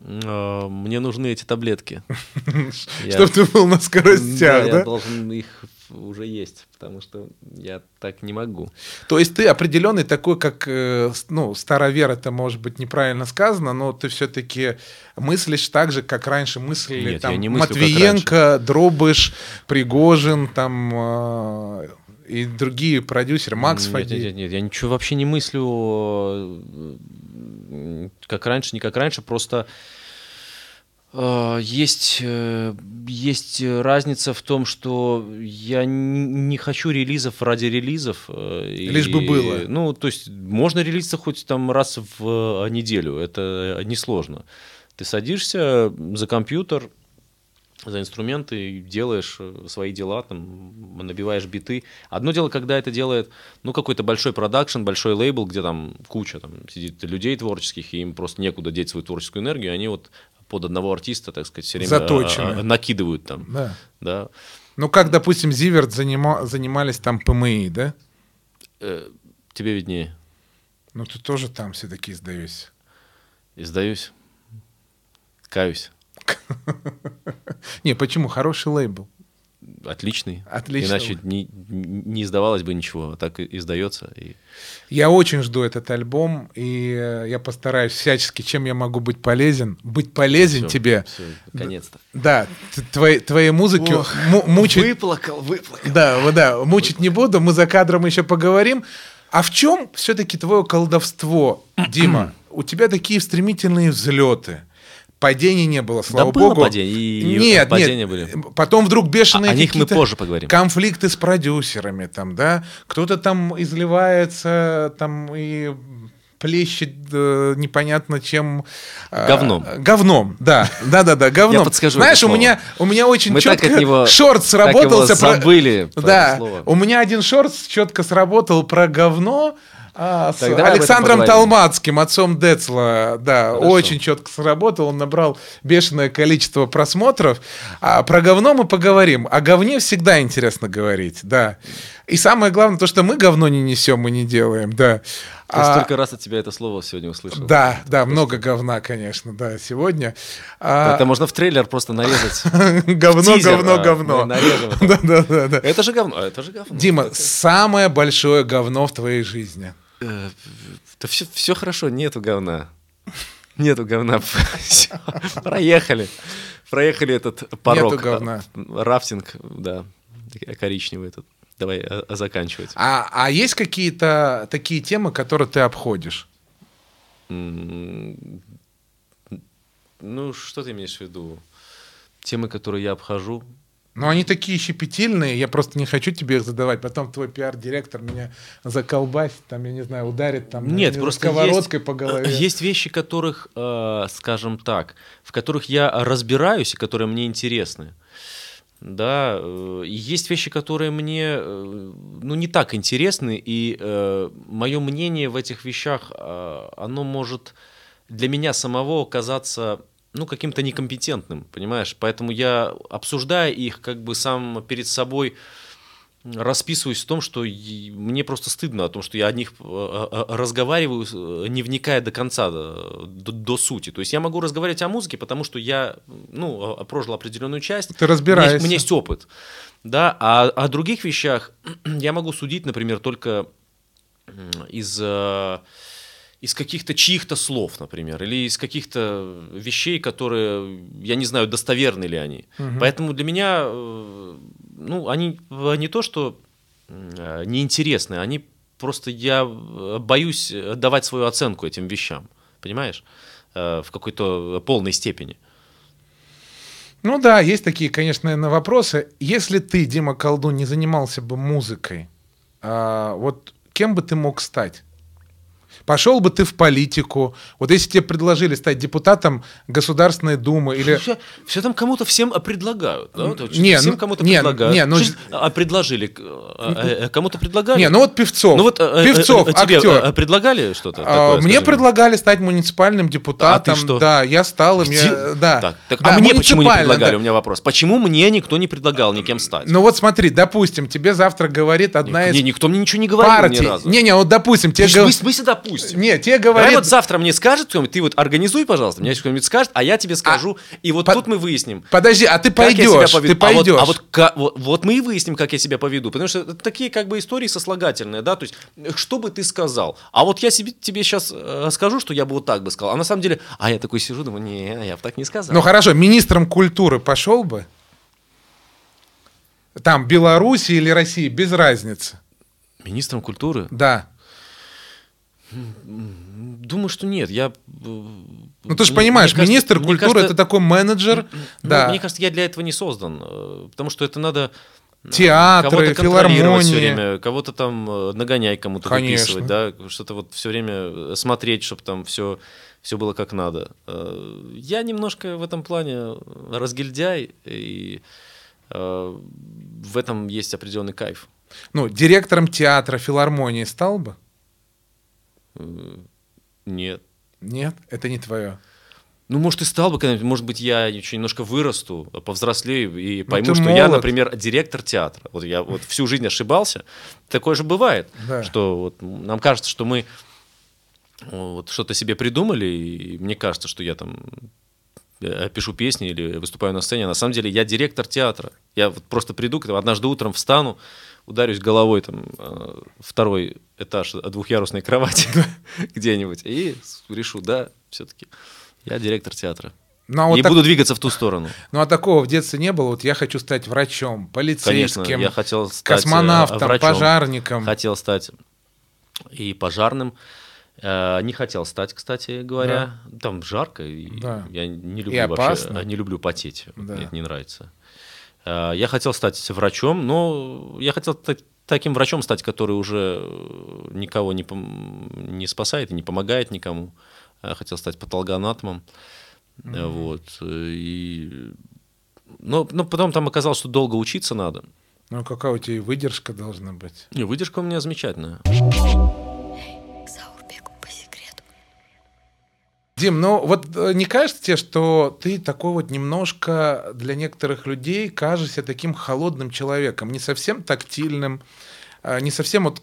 а, мне нужны эти таблетки. Я- Чтобы ты был на скоростях, я да? должен их уже есть, потому что я так не могу. То есть ты определенный такой, как, э, ну, старовер, это может быть неправильно сказано, но ты все-таки мыслишь так же, как раньше мыслили Нет, там я не мыслю, Матвиенко, Дробыш, Пригожин, там э, и другие продюсеры, Макс нет, Фадеев. нет, нет, нет, я ничего вообще не мыслю э, как раньше, не как раньше, просто есть, э, есть разница в том, что я не хочу релизов ради релизов. э, и- Лишь бы было. Ну, то есть можно релизиться хоть там раз в э, неделю, это несложно. Ты садишься за компьютер, за инструменты делаешь э, свои дела, там, набиваешь биты. Одно дело, когда это делает, ну, какой-то большой продакшн, большой лейбл, где там куча там сидит людей творческих, и им просто некуда деть свою творческую энергию, они вот под одного артиста, так сказать, все время Заточены. а, накидывают там. Да. Да. Ну, как, допустим, Зиверт занима- занимались там ПМИ, да? Э, тебе виднее. Ну, ты тоже там все-таки издаешься. И сдаюсь. Каюсь. Не, почему? Хороший лейбл. Отличный. Отлично. Иначе не, не издавалось бы ничего, а так и издается. И... Я очень жду этот альбом, и э, я постараюсь всячески, чем я могу быть полезен, быть полезен Всё, тебе. всё, наконец-то. Да, т- твои, твоей музыки Ох, му- мучить... Выплакал, выплакал. Да, да, мучить не буду, мы за кадром еще поговорим. А в чем все-таки твое колдовство, Дима? У тебя такие стремительные взлеты. Падений не было, слава было богу. падение, и нет, падения нет. были. Потом вдруг бешеные О- о них мы позже поговорим. Конфликты с продюсерами, там, да. Кто-то там изливается, там и плещет э, непонятно чем. э, Говном. Говном, да, да, да, да, говном. Я подскажу Знаешь, у меня, у меня очень Мы так четко от него- шорт так его сработался. забыли про да, слово. у меня один шорт четко сработал про говно. А, Так, Александром. Талмацким, отцом Децла, да, Хорошо. очень четко сработал, он набрал бешеное количество просмотров. А про говно мы поговорим. О говне всегда интересно говорить, да. И самое главное, то, что мы говно не несем и не делаем, да. Я А, столько раз от тебя это слово сегодня услышал. да, да, много говна, конечно, да, сегодня. А, Это можно в трейлер просто нарезать. говно, говно, говно. это. Да, да, да. Это же говно, это же говно. Дима, самое большое говно в твоей жизни. Э, Да все, все хорошо, нету говна. Нету говна. Проехали. Проехали этот порог. Нету говна. Рафтинг, да, коричневый этот. Давай а, а, заканчивать. А, а есть какие-то такие темы, которые ты обходишь? Ну, что ты имеешь в виду? Темы, которые я обхожу. Ну, они такие щепетильные, я просто не хочу тебе их задавать. Потом твой пиар-директор меня заколбасит, там, я не знаю, ударит там Нет, не знаю, просто сковородкой есть, по голове. есть вещи, которых, э, скажем так, в которых я разбираюсь и которые мне интересны. Да, э, есть вещи, которые мне э, ну, не так интересны, и мое мнение в этих вещах, э, оно может для меня самого казаться ну, каким-то некомпетентным, понимаешь? Поэтому я, обсуждая их, как бы сам перед собой расписываюсь в том, что мне просто стыдно о том, что я о них э, э, разговариваю, э, не вникая до конца, до, до- сути. То есть я могу разговаривать о музыке, потому что я, ну, прожил определенную часть. Ты разбираешься. У меня, у меня есть опыт. Да, а о других вещах я могу судить, например, только из, из каких-то чьих-то слов, например, или из каких-то вещей, которые, я не знаю, достоверны ли они. Поэтому для меня, э, ну, они э, не то, что э, неинтересны, они просто, я боюсь давать свою оценку этим вещам, понимаешь, в какой-то полной степени. Ну да, есть такие, конечно, наверное, вопросы. Если ты, Дима Колдун, не занимался бы музыкой, а, вот кем бы ты мог стать? Пошел бы ты в политику. Вот если тебе предложили стать депутатом Государственной Думы или... Все, все там кому-то всем а, предлагают. Да? Вот, Не, всем ну, кому-то не, предлагают. не, ну, а предложили, а, э, э, кому-то предлагали. Не, ну вот Певцов. Ну вот, э, Певцов, э, тебе актер. предлагали что-то А, такое? Мне предлагали стать муниципальным депутатом. А ты что? Да, я стал им. Я, да. Так, так, Да, а мне почему не предлагали? да. У меня вопрос. Почему мне никто не предлагал никем стать? Ну вот смотри, допустим, тебе завтра говорит одна Не, из никто мне ничего не говорил партий. ни разу. Не-не, вот допустим, тебе В говорят... смысле, допустим? Не, тебе Давай говорит... вот завтра мне скажет кто-нибудь, ты вот организуй, пожалуйста, мне кто-нибудь скажет, а я тебе скажу, и вот по- тут мы выясним. Подожди, а ты пойдешь, ты А вот- пойдешь. А вот, ка- вот, вот мы и выясним, как я себя поведу. Потому что такие как бы истории сослагательные, да, то есть, э, что бы ты сказал? А вот я себе, тебе сейчас скажу, что я бы вот так бы сказал. А на самом деле, а я такой сижу, думаю, не, я бы так не сказал. Ну хорошо, министром культуры пошел бы? Там Беларуси или России, без разницы. Министром культуры? Да. Думаю, что нет. Я, Ну ты же понимаешь, министр культуры это такой менеджер. Да. Ну, Мне кажется, я для этого не создан, э, потому что это надо э, Театры, филармонии. время, кого-то там э, нагонять, кому-то выписывать, да, что-то вот все время смотреть, чтобы там все все было как надо. Я немножко в этом плане разгильдяй, и в этом есть определенный кайф. Ну, директором театра, филармонии стал бы? Нет. Нет, это не твое. Ну, может, и стал бы когда-нибудь, может быть, я еще немножко вырасту, повзрослею и пойму, Ну, что я, молод. например, директор театра. Вот я вот всю жизнь ошибался. Такое же бывает, Да. что вот нам кажется, что мы вот что-то себе придумали, и мне кажется, что я там я пишу песни или выступаю на сцене. На самом деле я директор театра. Я вот просто приду, однажды утром встану, ударюсь головой там э, второй этаж двухъярусной кровати где-нибудь и решу, да, все-таки я директор театра. Ну, а вот и так- буду двигаться в ту сторону. ну, а такого в детстве не было. Вот я хочу стать врачом, полицейским, Конечно, я хотел стать э, космонавтом, врачом. пожарником. Хотел стать и пожарным. Э, Не хотел стать, кстати говоря. Там жарко, и Да. я не И люблю опасно. вообще, не люблю потеть. Да. Мне это не нравится. Э, Я хотел стать врачом, но я хотел та- таким врачом стать, который уже э, никого не, не спасает и не помогает никому. Я хотел стать патологоанатомом. Э, Вот. э, И... Но, но потом там оказалось, что долго учиться надо. Ну, какая у тебя и выдержка должна быть. Не, выдержка у меня замечательная. Дим, ну вот э, не кажется тебе, что ты такой вот немножко для некоторых людей кажешься таким холодным человеком, не совсем тактильным, а, не совсем вот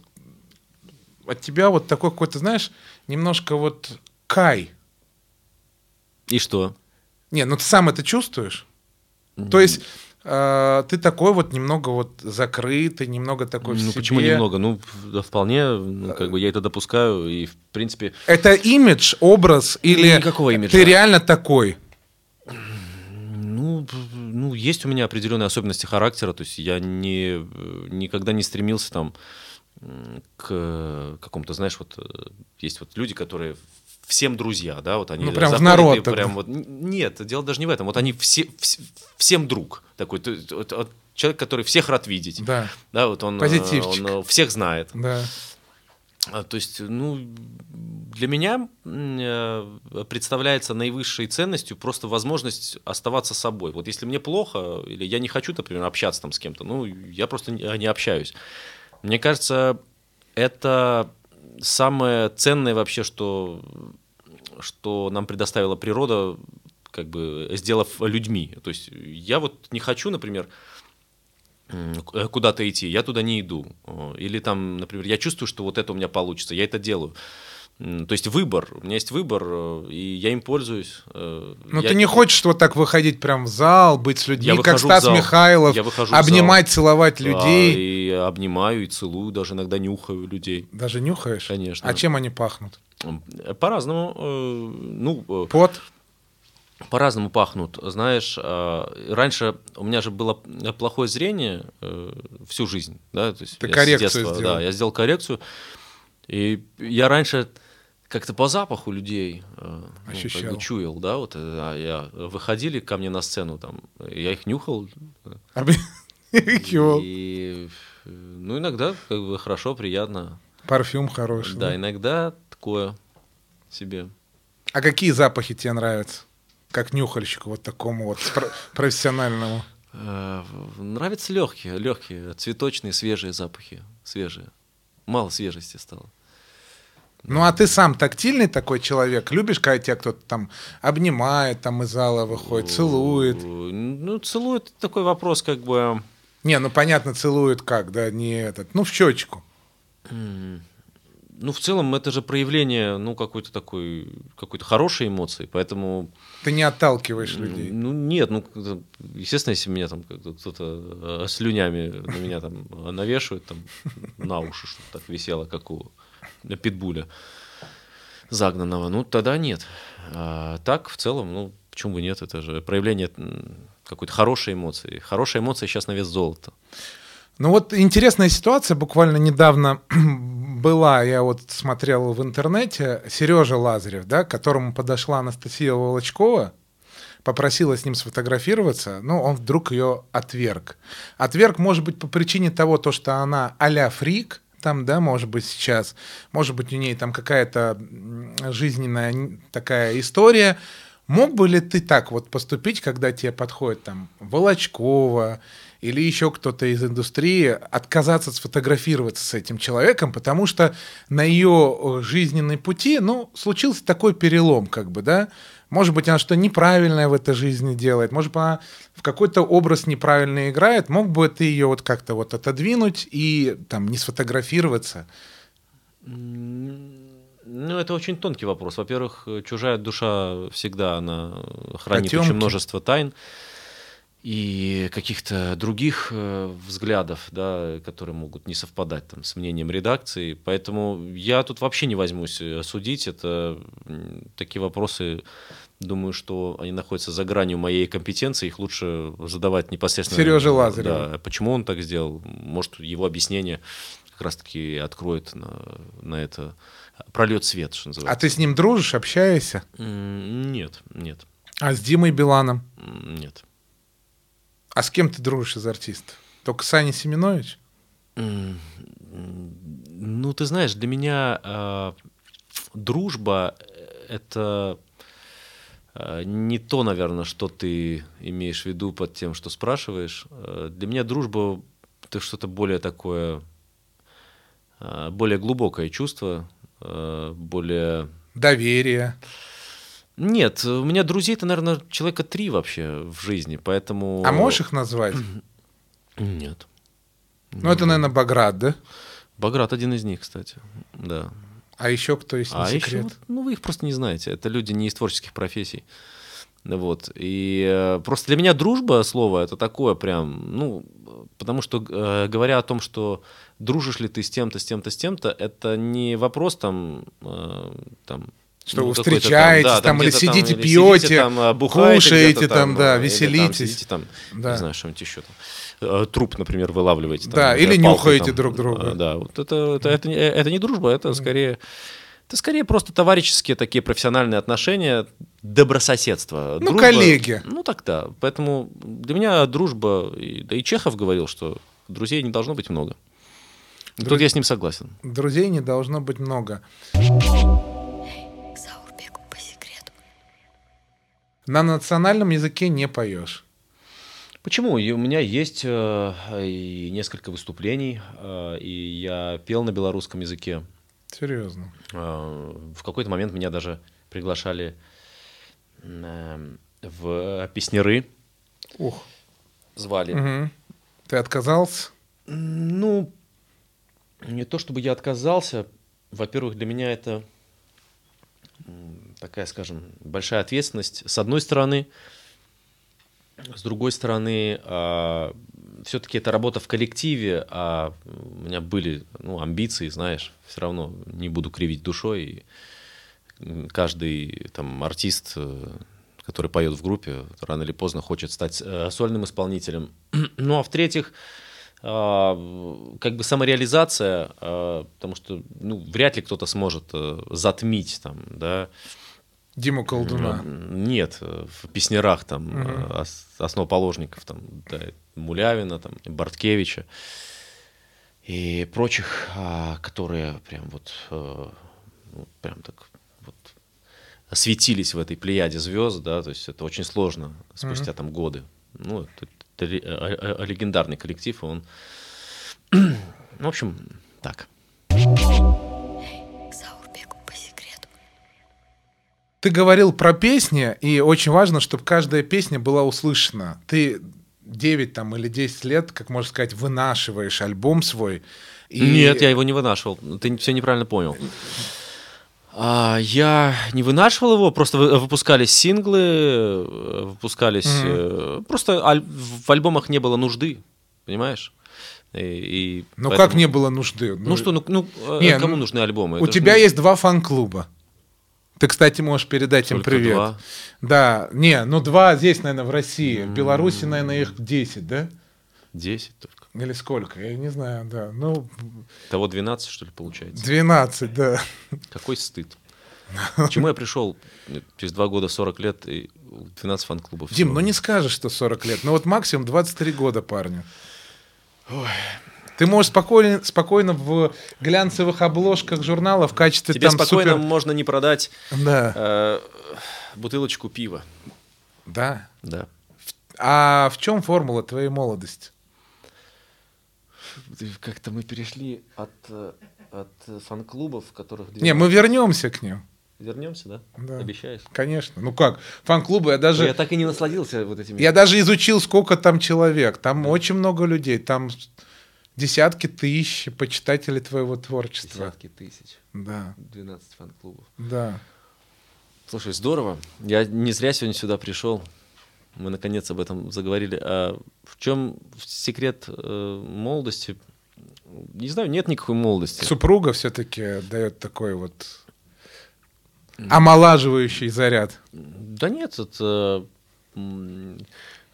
от тебя вот такой какой-то, знаешь, немножко вот кай. И что? Не, ну ты сам это чувствуешь? То есть э, ты такой вот немного вот закрытый, немного такой в Ну себе. почему немного? Ну, да, вполне, ну, как бы я это допускаю, и в принципе. Это имидж, образ или Никакого имиджа. ты реально такой? Ну, ну, есть у меня определенные особенности характера, то есть я не, никогда не стремился там к какому-то, знаешь, вот э, есть вот люди, которые всем друзья, да, вот они Ну, прям в народ прям вот нет, дело даже не в этом, вот они все вс- всем друг такой, то человек, который всех рад видеть, Да, да, вот он, э, Позитивчик. он э, всех знает, да. А, То есть, ну, для меня э, представляется наивысшей ценностью просто возможность оставаться собой. Вот если мне плохо, или я не хочу, например, общаться там с кем-то, ну, я просто не не общаюсь. Мне кажется, это самое ценное вообще, что, что нам предоставила природа, как бы сделав людьми. То есть я вот не хочу, например, э, куда-то идти, я туда не иду. О, Или там, например, я чувствую, что вот это у меня получится, я это делаю. То есть выбор, у меня есть выбор, э, и я им пользуюсь. э, Ну, я- ты не хочешь вот так выходить прям в зал, быть с людьми, Я как Стас. Михайлов, Я обнимать, целовать людей. И обнимаю, и целую, даже иногда нюхаю людей. Даже нюхаешь? Конечно. А чем они пахнут? По-разному. э, Ну, Пот? по-разному пахнут. Знаешь, а, раньше у меня же было плохое зрение всю жизнь, да, то есть Ты коррекцию детства, сделал. Да, я сделал коррекцию, и я раньше как-то по запаху людей э, ну, как Ощущал. бы чуял, да, вот, э, а я выходили ко мне на сцену, там, я их нюхал, и э, ну иногда как бы хорошо, приятно, Парфюм хороший. да, да? иногда такое себе. А какие запахи тебе нравятся? Как нюхальщику вот такому вот профессиональному. Э, Нравятся легкие, легкие, цветочные, свежие запахи, свежие. Мало свежести стало. Ну, а ты сам тактильный такой человек? Любишь, когда тебя кто-то там обнимает, там из зала выходит, целует? Ну, целует такой вопрос, как бы. Не, ну понятно, целует как, да, не этот, ну в щечку. Ну, в целом, это же проявление, ну, какой-то такой, какой-то хорошей эмоции, поэтому, Ты не отталкиваешь людей. ну, нет, ну, естественно, если меня там кто-то э, слюнями на меня там навешивает, там, на уши, чтобы так висело, как у питбуля загнанного, ну, тогда нет. А так, в целом, ну, почему бы нет, это же проявление какой-то хорошей эмоции. Хорошая эмоция сейчас на вес золота. Ну вот интересная ситуация буквально недавно была, я вот смотрел в интернете, Сережа Лазарев, да, к которому подошла Анастасия Волочкова, попросила с ним сфотографироваться, но он вдруг ее отверг. Отверг, может быть, по причине того, то, что она а-ля фрик, там, да, может быть, сейчас, может быть, у ней там какая-то жизненная такая история. Мог бы ли ты так вот поступить, когда тебе подходит там Волочкова или еще кто-то из индустрии, отказаться сфотографироваться с этим человеком, потому что на ее э, жизненной пути, ну, случился такой перелом, как бы, да, может быть, она что-то неправильное в этой жизни делает, может быть, она в какой-то образ неправильно играет, мог бы ты ее вот как-то вот отодвинуть и там не сфотографироваться? Ну, это очень тонкий вопрос. Во-первых, э, чужая душа всегда, она хранит Потемки. очень множество тайн и каких-то других э, взглядов, да, которые могут не совпадать там, с мнением редакции. Поэтому я тут вообще не возьмусь э, судить. Это такие вопросы, думаю, что они находятся за гранью моей компетенции. Их лучше задавать непосредственно. Серёже Лазареву. Да, почему он так сделал? Может, его объяснение как раз-таки откроет на, на это, прольет свет, что А называется. ты с ним дружишь, общаешься? Нет, нет, А с Димой Биланом? нет. А с кем ты дружишь из артистов? Только с Аней Семенович? Ну, ты знаешь, для меня э, дружба это не то, наверное, что ты имеешь в виду под тем, что спрашиваешь. Э, Для меня дружба это что-то более такое, э, более глубокое чувство, э, более Доверие. Нет, у меня друзей-то, наверное, человека три вообще в жизни, поэтому... А можешь их назвать? Нет. Ну, это, наверное, Баграт, да? Баграт один из них, кстати. Да. А еще кто есть, А еще, секрет? вот, ну, вы их просто не знаете. Это люди не из творческих профессий. Вот. И э, просто для меня дружба слово это такое прям, ну, потому что э, говоря о том, что дружишь ли ты с тем-то, с тем-то, с тем-то, это не вопрос там, э, там Что вы какой-то встречаетесь да, там, или сидите, или пьете, сидите там, бухаете кушаете где-то там, да, э, или там веселитесь. сидите там, Да. не знаю, что-нибудь еще там. Э, Труп, например, вылавливаете. там, Да, или палкой нюхаете там. друг друга. А, Да, вот это, это, это, не- это не дружба, это скорее... Это скорее просто товарищеские такие профессиональные отношения, добрососедство. Ну, коллеги. Ну, так да. Поэтому для меня дружба, да и Чехов говорил, что друзей не должно быть много. И Тут я с ним согласен. Друзей не должно быть много. Заурбеку по секрету. На национальном языке не поешь. Почему? И у меня есть э, и несколько выступлений, э, и я пел на белорусском языке. Серьезно. Э, В какой-то момент меня даже приглашали э, в песняры, Ух. звали. Мгм. Ты отказался? Ну, не то чтобы я отказался. Во-первых, для меня это такая, скажем, большая ответственность. С одной стороны, с другой стороны, все-таки это работа в коллективе, а у меня были ну, амбиции, знаешь, все равно не буду кривить душой. И каждый там артист, э, который поет в группе, рано или поздно хочет стать э, сольным исполнителем. Ну а в-третьих, а, как бы самореализация, а, потому что ну, вряд ли кто-то сможет э, затмить там, да, Диму Колдуна. нет, в песнярах там ос- основоположников там, да, Мулявина, там, Барткевича и прочих, а, которые прям вот, э, ну, прям так вот светились в этой плеяде звезд, да, то есть это очень сложно спустя там годы. Ну, это, это ле- легендарный коллектив, и он, в общем, так. Заурбеку Ты говорил про песни, и очень важно, чтобы каждая песня была услышана. Ты 9 там, или 10 лет, как можно сказать, вынашиваешь альбом свой. и- Нет, я его не вынашивал. Ты все неправильно понял. А, я не вынашивал его, просто вы- выпускались синглы, выпускались... э, Просто аль- в альбомах не было нужды, понимаешь? И, и Ну поэтому- как не было нужды? Ну что, ну, ну, э, Не, кому ну, нужны альбомы? У Это тебя не- есть два фан-клуба. Ты, кстати, можешь передать им Только привет. два? Да, не, ну два здесь, наверное, в России. В Беларуси, наверное, их 10, да? 10 только. Или сколько? Я не знаю, да. Ну, Того 12, что ли, получается? 12, да. Какой стыд. К чему я пришел через два года, 40 лет, и 12 фан-клубов? Дим, ну не скажешь, что 40 лет. Ну вот максимум 23 года парню. Ты можешь спокойно, спокойно в глянцевых обложках журнала в качестве Тебе там спокойно супер... можно не продать Да, э, бутылочку пива. да. Да. А в чем формула твоей молодости? Как-то мы перешли от, э, от фан-клубов, в которых... Не, мы вернемся к ним. Вернемся, да? Да. Обещаешь? Конечно. Ну как? Фан-клубы, я даже... Я так и не насладился вот этими... Я даже изучил, сколько там человек. Там очень много людей. Там десятки тысяч почитателей твоего творчества. Десятки тысяч. Да, 12 фан-клубов. да. Слушай, здорово. Я не зря сегодня сюда пришел. Мы наконец об этом заговорили. А в чем секрет э, молодости? Не знаю, нет никакой молодости. Супруга все-таки дает такой вот омолаживающий заряд. Да нет, это, м,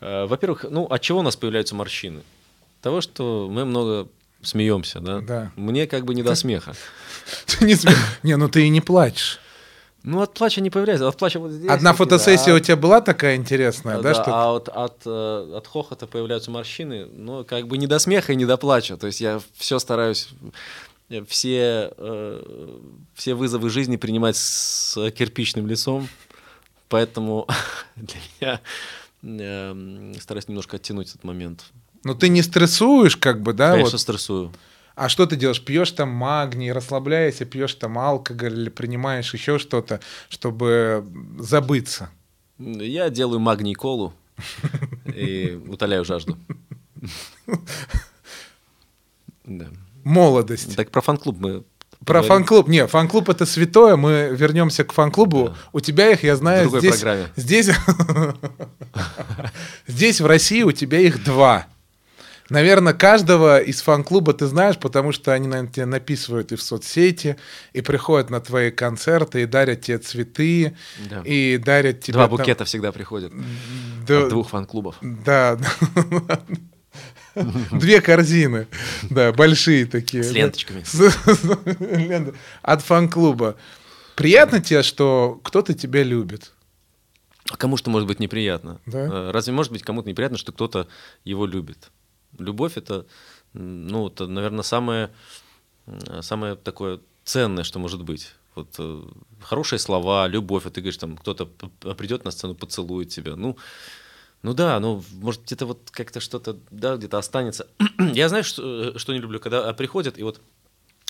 э, во-первых, ну, от чего у нас появляются морщины? Того, что мы много смеемся, да? Да. Мне как бы не до смеха. Ты не, сме- не, ну ты и не плачешь. Ну, от плача не появляется, от плача вот здесь. Одна фотосессия а- у тебя была такая интересная, да, что а вот от, э, от хохота появляются морщины, но как бы не до смеха и не до плача. То есть я все стараюсь, э, все, э, все вызовы жизни принимать с кирпичным лицом, поэтому для меня э, стараюсь немножко оттянуть этот момент. Ну ты не стрессуешь, как бы, да? Конечно, вот. стрессую. А что ты делаешь? Пьешь там магний, расслабляешься, пьешь там алкоголь или принимаешь еще что-то, чтобы забыться. Я делаю магний колу и утоляю жажду. Да. Молодость. Так про фан-клуб мы Про фан-клуб. Не, фан-клуб это святое. Мы вернемся к фан-клубу. Да. У тебя их, я знаю, здесь, программе. здесь, здесь в России у тебя их два. Наверное, каждого из фан-клуба ты знаешь, потому что они, наверное, тебе написывают и в соцсети, и приходят на твои концерты, и дарят тебе цветы, Да. и дарят тебе... Два там- букета всегда приходят Да, от двух фан-клубов. Да. Две корзины, да, большие такие. С ленточками. От фан-клуба. Приятно тебе, что кто-то тебя любит? А кому что может быть неприятно? Да? Э, Разве может быть кому-то неприятно, что кто-то его любит? Любовь это, ну, это, наверное, самое, м, самое такое ценное, что может быть. Вот э, хорошие слова, любовь. Вот ты говоришь, там кто-то придет на сцену, поцелует тебя. Ну, ну да, ну, может, где-то вот как-то что-то, да, где-то останется. Я знаю, что, э, что не люблю, когда приходят и вот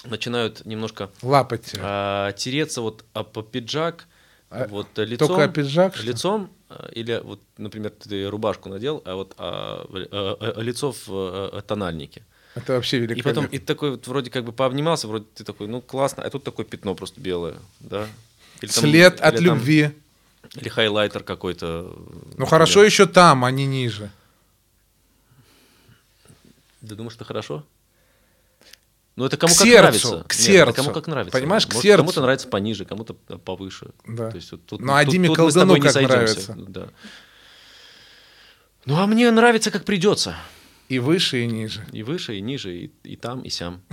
начинают немножко Лапать а, тереться вот об пиджак, А, вот э, лицом, Только пиджак, лицом, а, или вот, например, ты рубашку надел, а вот а, а, а, лицо в а, тональнике. Это вообще И великолепно. потом, и такой вот вроде как бы пообнимался, вроде ты такой, ну классно, а тут такое пятно просто белое, да? Или там- След или от там- любви. Или хайлайтер какой-то. Ну например. хорошо еще там, а не ниже. Ты думаешь, это хорошо? Ну, это кому К как сердцу, нравится. к Нет, это сердцу. кому как нравится. Понимаешь, к Может, сердцу. Кому-то нравится пониже, кому-то повыше. Да. То есть, вот тут, Ну, а Диме Колдуну как сойдемся. нравится? Да. Ну, а мне нравится, как придется. И выше, и ниже. И выше, и ниже, и, и там, и сям.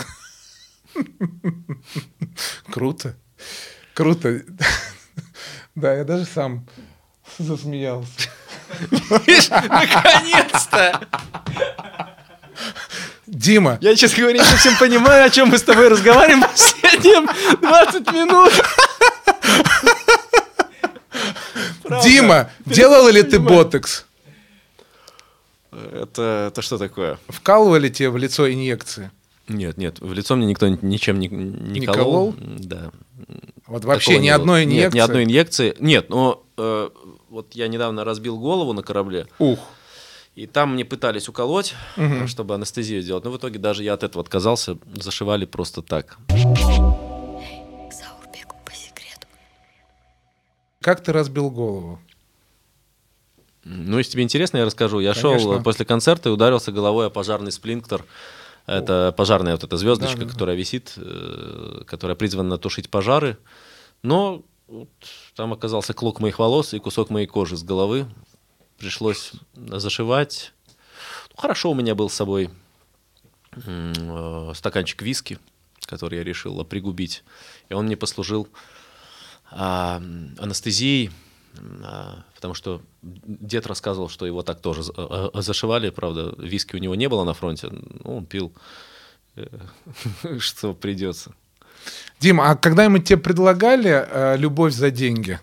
Круто. Круто. Да, я даже сам засмеялся. Наконец-то! Дима, Я, честно говоря, не совсем понимаю, о чем мы с тобой разговариваем последние 20 минут. Правда. Дима, делал ли ты ботекс? Это, это что такое? Вкалывали тебе в лицо инъекции? Нет, нет, в лицо мне никто ничем не, не Не колол. колол? Да. Вот вообще Такого ни одной Нет, инъекции? ни одной инъекции. Нет, но э, вот я недавно разбил голову на корабле, Ух. И там мне пытались уколоть, чтобы анестезию сделать. Но в итоге даже я от этого отказался, зашивали просто так. Как ты разбил голову? Ну, если тебе интересно, я расскажу. Я Конечно. шел после концерта и ударился головой о пожарный сплинктер. Это пожарная вот эта звездочка, Да, да, да. которая висит, э, которая призвана тушить пожары. Но вот там оказался клок моих волос и кусок моей кожи с головы. Пришлось зашивать. Ну, хорошо у меня был с собой э, стаканчик виски, который я решил пригубить. И он мне послужил а, анестезией, а, потому что дед рассказывал, что его так тоже а, а, зашивали, правда, виски у него не было на фронте, ну, он пил, э, что придется. Дима, а когда-нибудь тебе предлагали э, любовь за деньги?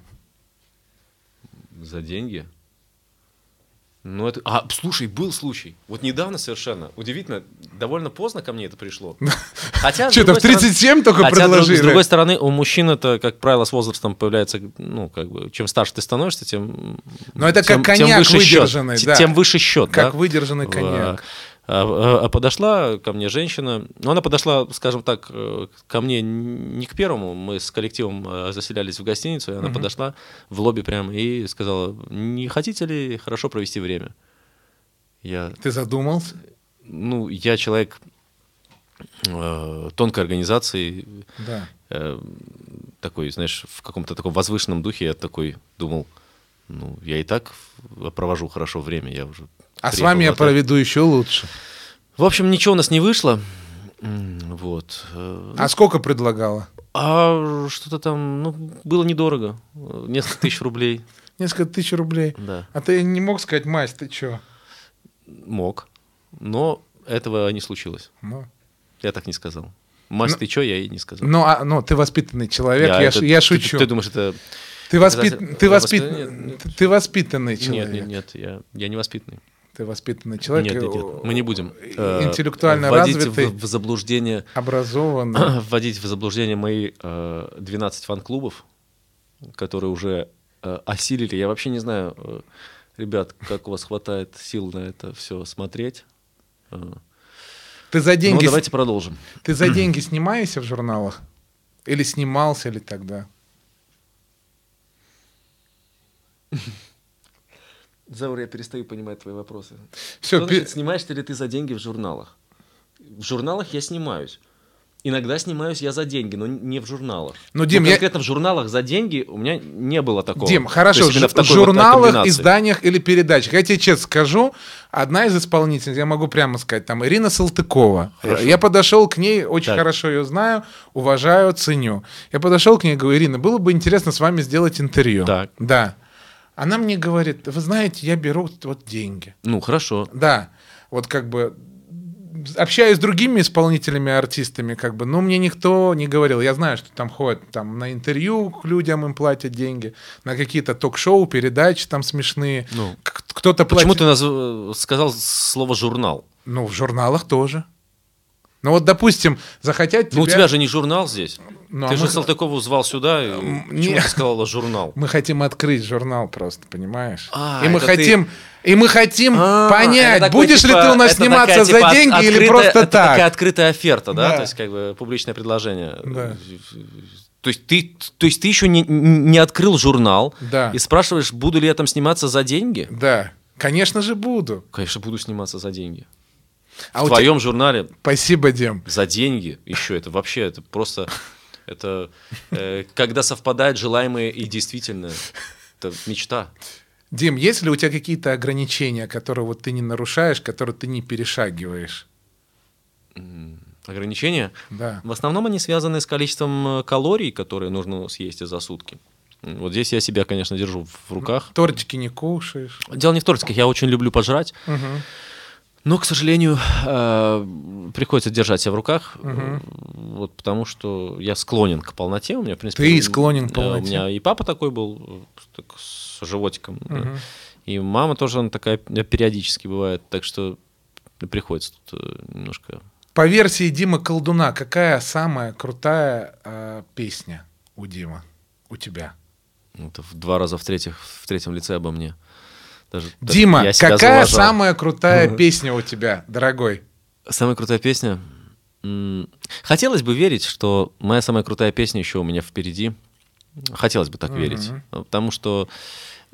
За деньги? Ну, это... А, слушай, был случай. Вот недавно совершенно. Удивительно, довольно поздно ко мне это пришло. Хотя, Что-то в другой стороны- 37 только предложили. с другой стороны, у мужчин это, как правило, с возрастом появляется, ну, как бы, чем старше ты становишься, тем... Но это как коньяк выдержанный, да. Тем выше счет, Как выдержанный коньяк. А, а- а подошла ко мне женщина, ну, она подошла, скажем так, э, ко мне не к первому, мы с коллективом э, заселялись в гостиницу, и она подошла в лобби прямо и сказала, не хотите ли хорошо провести время? Я, Ты задумался? ну, я человек э, тонкой организации, Да. э, такой, знаешь, в каком-то таком возвышенном духе я такой думал, ну, я и так провожу хорошо время, я уже А с вами я проведу еще лучше. В общем, ничего у нас не вышло. Вот. А сколько предлагала? А что-то там, ну, было недорого. Несколько тысяч рублей. Несколько тысяч рублей. Да. А ты не мог сказать, Мась, ты чё? Мог. Но этого не случилось. Ну, Я так не сказал. Мась, Ну, ты чё, я и не сказал. ну, а, ну, ты воспитанный человек, я, это- ш- я ты- шучу. Ты, думаешь, это... Ты, воспит... ты, воспит... ты воспитанный человек. Нет, нет, нет, я, я не воспитанный. Ты воспитанный человек. Нет, нет, нет, мы не будем. э, Интеллектуально вводить развитый, в, в заблуждение, образованный. вводить в заблуждение мои э, 12 фан-клубов, которые уже э, осилили. Я вообще не знаю, э, ребят, как у вас хватает сил на это все смотреть. Э, Ты за Ну, деньги, давайте продолжим. ты за деньги снимаешься в журналах? Или снимался ли тогда? Заур, я перестаю понимать твои вопросы. Всё, Что значит, снимаешься ли ты за деньги в журналах? В журналах я снимаюсь. Иногда снимаюсь я за деньги, но не в журналах. Ну, Дим, я- конкретно в журналах за деньги у меня не было такого. Дим, хорошо, в, в вот журналах, комбинации. изданиях или передачах. Я тебе честно скажу, одна из исполнительниц, я могу прямо сказать, там Ирина Салтыкова. Хорошо. Я подошел к ней, очень Так. хорошо ее знаю, уважаю, ценю. Я подошел к ней и говорю, Ирина, было бы интересно с вами сделать интервью. Так. Да. Она мне говорит, вы знаете, я беру вот деньги. Ну, хорошо. Да, вот как бы общаюсь с другими исполнителями, артистами, как бы, но мне никто не говорил. Я знаю, что там ходят там на интервью к людям, им платят деньги, на какие-то ток-шоу, передачи там смешные. Ну, Кто-то Почему платит... ты назв- сказал слово журнал? Ну, в журналах тоже. Ну вот, допустим, захотят тебя... Ну, у тебя же не журнал здесь. Ну, а ты же мы- Салтыкову звал сюда. и Почему не- ты сказала журнал? Мы хотим открыть журнал просто, понимаешь? А, и мы это ты- хотим, и мы хотим А, понять, такой, будешь ли типа, ты у нас сниматься такая, за типа, от- деньги или открытая- просто это так. такая открытая оферта, да? Да. То есть, как бы, публичное предложение. Да. То есть ты, то есть ты еще не, не открыл журнал Да. и спрашиваешь, буду ли я там сниматься за деньги? Да, конечно же буду. Конечно, буду сниматься за деньги. А в твоем журнале Спасибо, Дим. за деньги еще это вообще это просто это э, когда совпадает желаемое и действительное. Это мечта. Дим, есть ли у тебя какие-то ограничения, которые вот ты не нарушаешь, которые ты не перешагиваешь? Ограничения. Да. В основном они связаны с количеством э, калорий, которые нужно съесть за сутки. Вот здесь я себя, конечно, держу в руках. Тортики не кушаешь. Дело не в тортиках, я очень люблю пожрать, Мгм. Но, к сожалению, э, приходится держать себя в руках, Мгм. вот потому что я склонен к полноте. У меня, в принципе, Ты склонен к полноте. У меня и папа такой был, э, так, с животиком, Мгм. и мама тоже она такая периодически бывает, так что приходится тут немножко По версии Димы Колдуна, какая самая крутая э, песня у Димы? У тебя? это в два раза в, третьих, в третьем лице обо мне. Даже, даже Дима, себя какая зауважал. самая крутая песня у тебя, дорогой? Самая крутая песня? Хотелось бы верить, что моя самая крутая песня еще у меня впереди. Хотелось бы так верить. Потому что,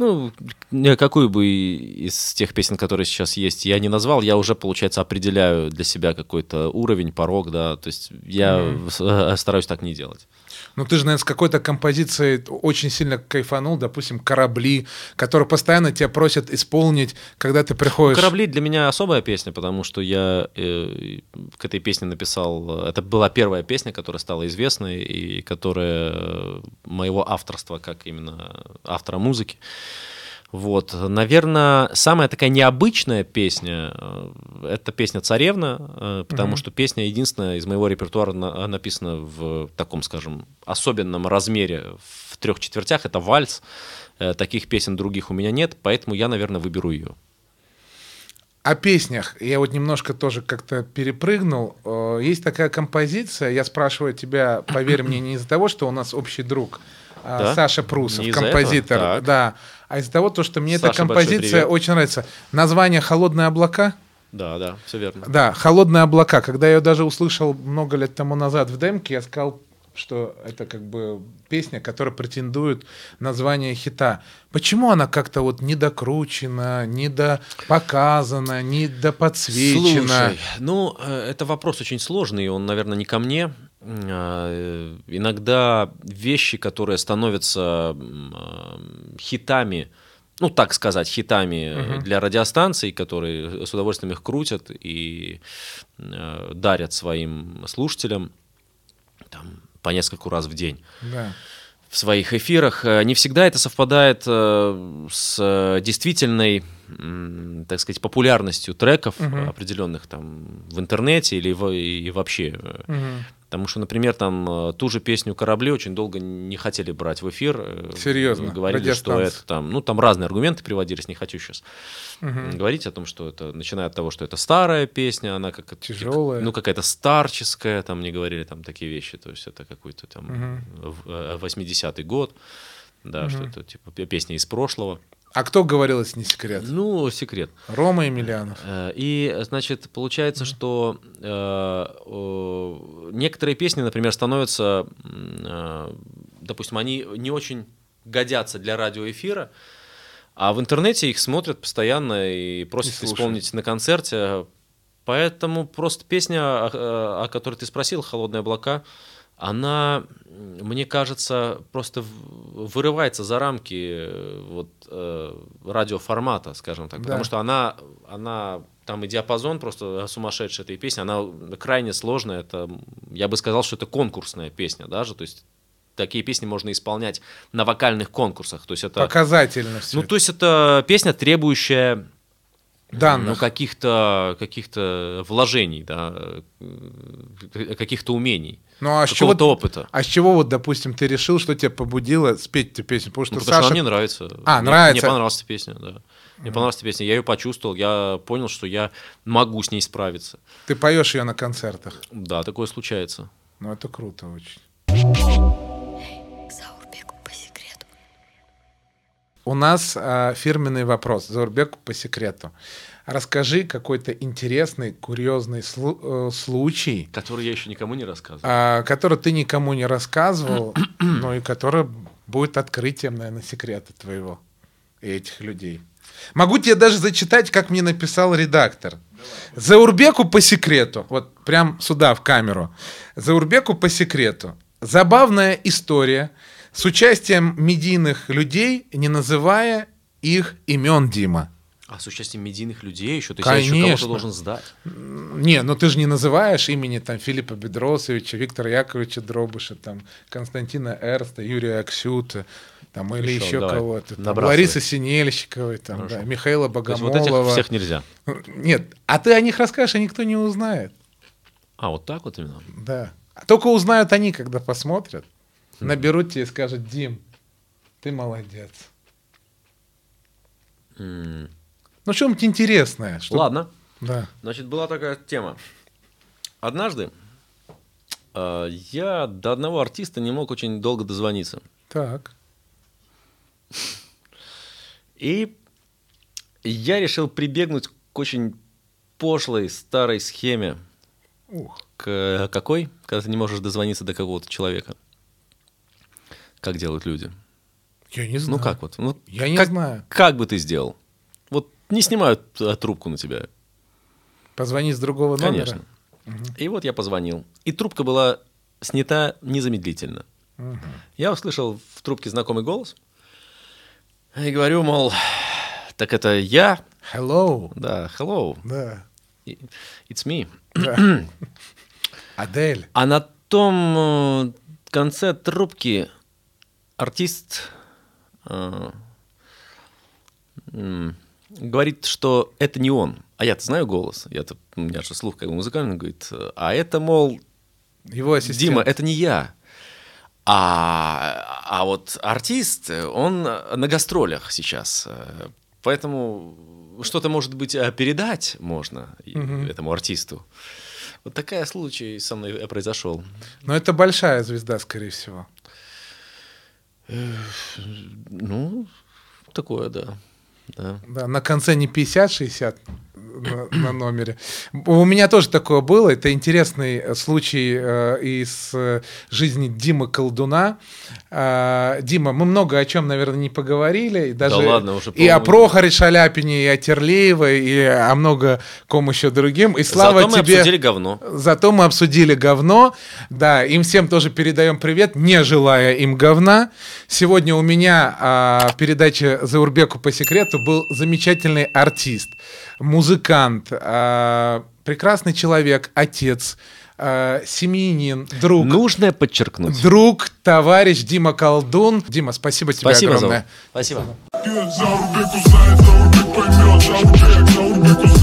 ну, какую бы из тех песен, которые сейчас есть, я не назвал, я уже, получается, определяю для себя какой-то уровень, порог, да. То есть я э, стараюсь так не делать. Ну, ты же, наверное, с какой-то композицией очень сильно кайфанул, допустим, «Корабли», которые постоянно тебя просят исполнить, когда ты приходишь... «Корабли» для меня особая песня, потому что я э, к этой песне написал... э, Это была первая песня, которая стала известной и которая э, моего авторства, как именно автора музыки. Вот, наверное, самая такая необычная песня э, это песня «Царевна», э, потому Мгм. что песня единственная из моего репертуара на- написана в таком, скажем, особенном размере в трех четвертях. Это вальс. Э, Таких песен других у меня нет, поэтому я, наверное, выберу ее. О песнях. Я вот немножко тоже как-то перепрыгнул. Э, Есть такая композиция, я спрашиваю тебя, поверь мне, не из-за того, что у нас общий друг, Да? Саша Прусов, Не композитор, да, а из-за того, то, что мне эта Саша, большой композиция очень нравится. Название «Холодные облака». Да, да, все верно. Да, «Холодные облака». Когда я ее даже услышал много лет тому назад в демке, я сказал, что это как бы песня, которая претендует на звание хита. Почему она как-то вот недокручена, недопоказана, недоподсвечена? Слушай, ну, э, это вопрос очень сложный, он, наверное, не ко мне. Э, Иногда вещи, которые становятся э, хитами, ну, так сказать, хитами э, для радиостанций, которые с удовольствием их крутят и э, дарят своим слушателям там, по нескольку раз в день Да. в своих эфирах. Э, Не всегда это совпадает э, с э, действительной, так сказать, популярностью треков Мгм. определенных там в интернете или в- и вообще. э, Мгм. Потому что, например, там э, ту же песню «Корабли» очень долго не хотели брать в эфир. э, Серьезно? Говорили, что это там, ну там разные аргументы приводились, не хочу сейчас Мгм. говорить о том, что это, начиная от того, что это старая песня, она как Тяжелая. ну какая-то старческая, там не говорили там такие вещи, то есть это какой-то там Мгм. в- э, 80-й год, да, что это типа пе- песня из прошлого. А кто говорил, если не секрет? Ну, секрет. Рома Емельянов. Э, И, значит, получается, что э, некоторые песни, например, становятся, э, допустим, они не очень годятся для радиоэфира, а в интернете их смотрят постоянно и просят И исполнить на концерте. Поэтому просто песня, о, о которой ты спросил, «Холодные облака», она, мне кажется, просто вырывается за рамки э, вот, э, радиоформата, скажем так. Да. Потому что она, она там и диапазон просто сумасшедший этой песни, она крайне сложная. Это, я бы сказал, что это конкурсная песня даже. То есть такие песни можно исполнять на вокальных конкурсах. То есть это, Показательно все. ну, то есть это песня, требующая ну, Данных. каких-то каких вложений, да, э, каких-то умений, Ну а с чего, опыта. а с чего вот, допустим, ты решил, что тебя побудило спеть эту песню? Потому что Ну, потому что Саша... она мне нравится. А, Мне- нравится. Мне понравилась эта песня, да. Мне понравилась эта песня. Я ее почувствовал, я понял, что я могу с ней справиться. Ты поешь ее на концертах. Да, такое случается. Ну это круто очень. У нас а, фирменный вопрос. Заурбеку по секрету. Расскажи какой-то интересный, курьезный слу- э, случай, Который я еще никому не рассказывал. а, который ты никому не рассказывал, но и который будет открытием, наверное, секрета твоего и этих людей. Могу тебе даже зачитать, как мне написал редактор. Заурбеку по секрету, вот прям сюда, в камеру. Заурбеку по секрету. Забавная история с участием медийных людей, не называя их имен Дима. А с участием медийных людей еще? То есть я еще Конечно. кого-то должен сдать? Не, ну ты же не называешь имени там Филиппа Бедросовича, Виктора Яковлевича Дробыша, там Константина Эрста, Юрия Аксюта, там или Еще, кого-то, там. Ларисы Синельщиковой, там, Хорошо. да, Михаила То есть вот этих Богомолова. всех нельзя. Нет, а ты о них расскажешь, а никто не узнает. А, вот так вот именно? Да. А Только узнают они, когда посмотрят. Наберут тебе и скажут, Дим, ты молодец. Ну, что-нибудь интересное. чтоб- Ладно. Да. Значит, была такая тема. Однажды э, я до одного артиста не мог очень долго дозвониться. Так. И я решил прибегнуть к очень пошлой старой схеме. Ух. К какой? Когда ты не можешь дозвониться до какого-то человека. Как делают люди? Я не знаю. Ну как вот? Ну, Я не как, знаю. Как бы ты сделал? Вот не снимают э, трубку на тебя. Позвони с другого номера. Конечно. И вот я позвонил. И трубка была снята незамедлительно. Я услышал в трубке знакомый голос. И говорю, мол, так это я? Hello. Да, hello, Да. it's me. да. Адель. А на том э, конце трубки артист э, говорит, что это не он. А я-то знаю голос. Я-то, у меня же слух как бы музыкальный, говорит. А это, мол, Его ассистент. Дима, это не я. А, а вот артист, он на гастролях сейчас. э, Поэтому что-то, может быть, э, передать можно и- этому артисту. Вот такая случай со мной э, произошел. Но это большая звезда, скорее всего. Ну, такое, да. да. Да, на конце не 50-60 на, на номере. У меня тоже такое было. Это интересный случай э, из э, жизни Димы Колдуна. Э, Дима, мы много о чем, наверное, не поговорили. И даже ладно, уже, и о Прохоре Шаляпине, и о Терлеевой, и о много ком еще другим. И слава Зато мы тебе... обсудили говно. Зато мы обсудили говно. Да, им всем тоже передаем привет, не желая им говна. Сегодня у меня а, в передаче «Заурбеку по секрету» был замечательный артист, музыкант, а, прекрасный человек, отец, а, семьянин, друг. Нужно подчеркнуть. Друг, товарищ Дима Колдун. Дима, спасибо тебе Спасибо, огромное. Зов. Спасибо. Заурбек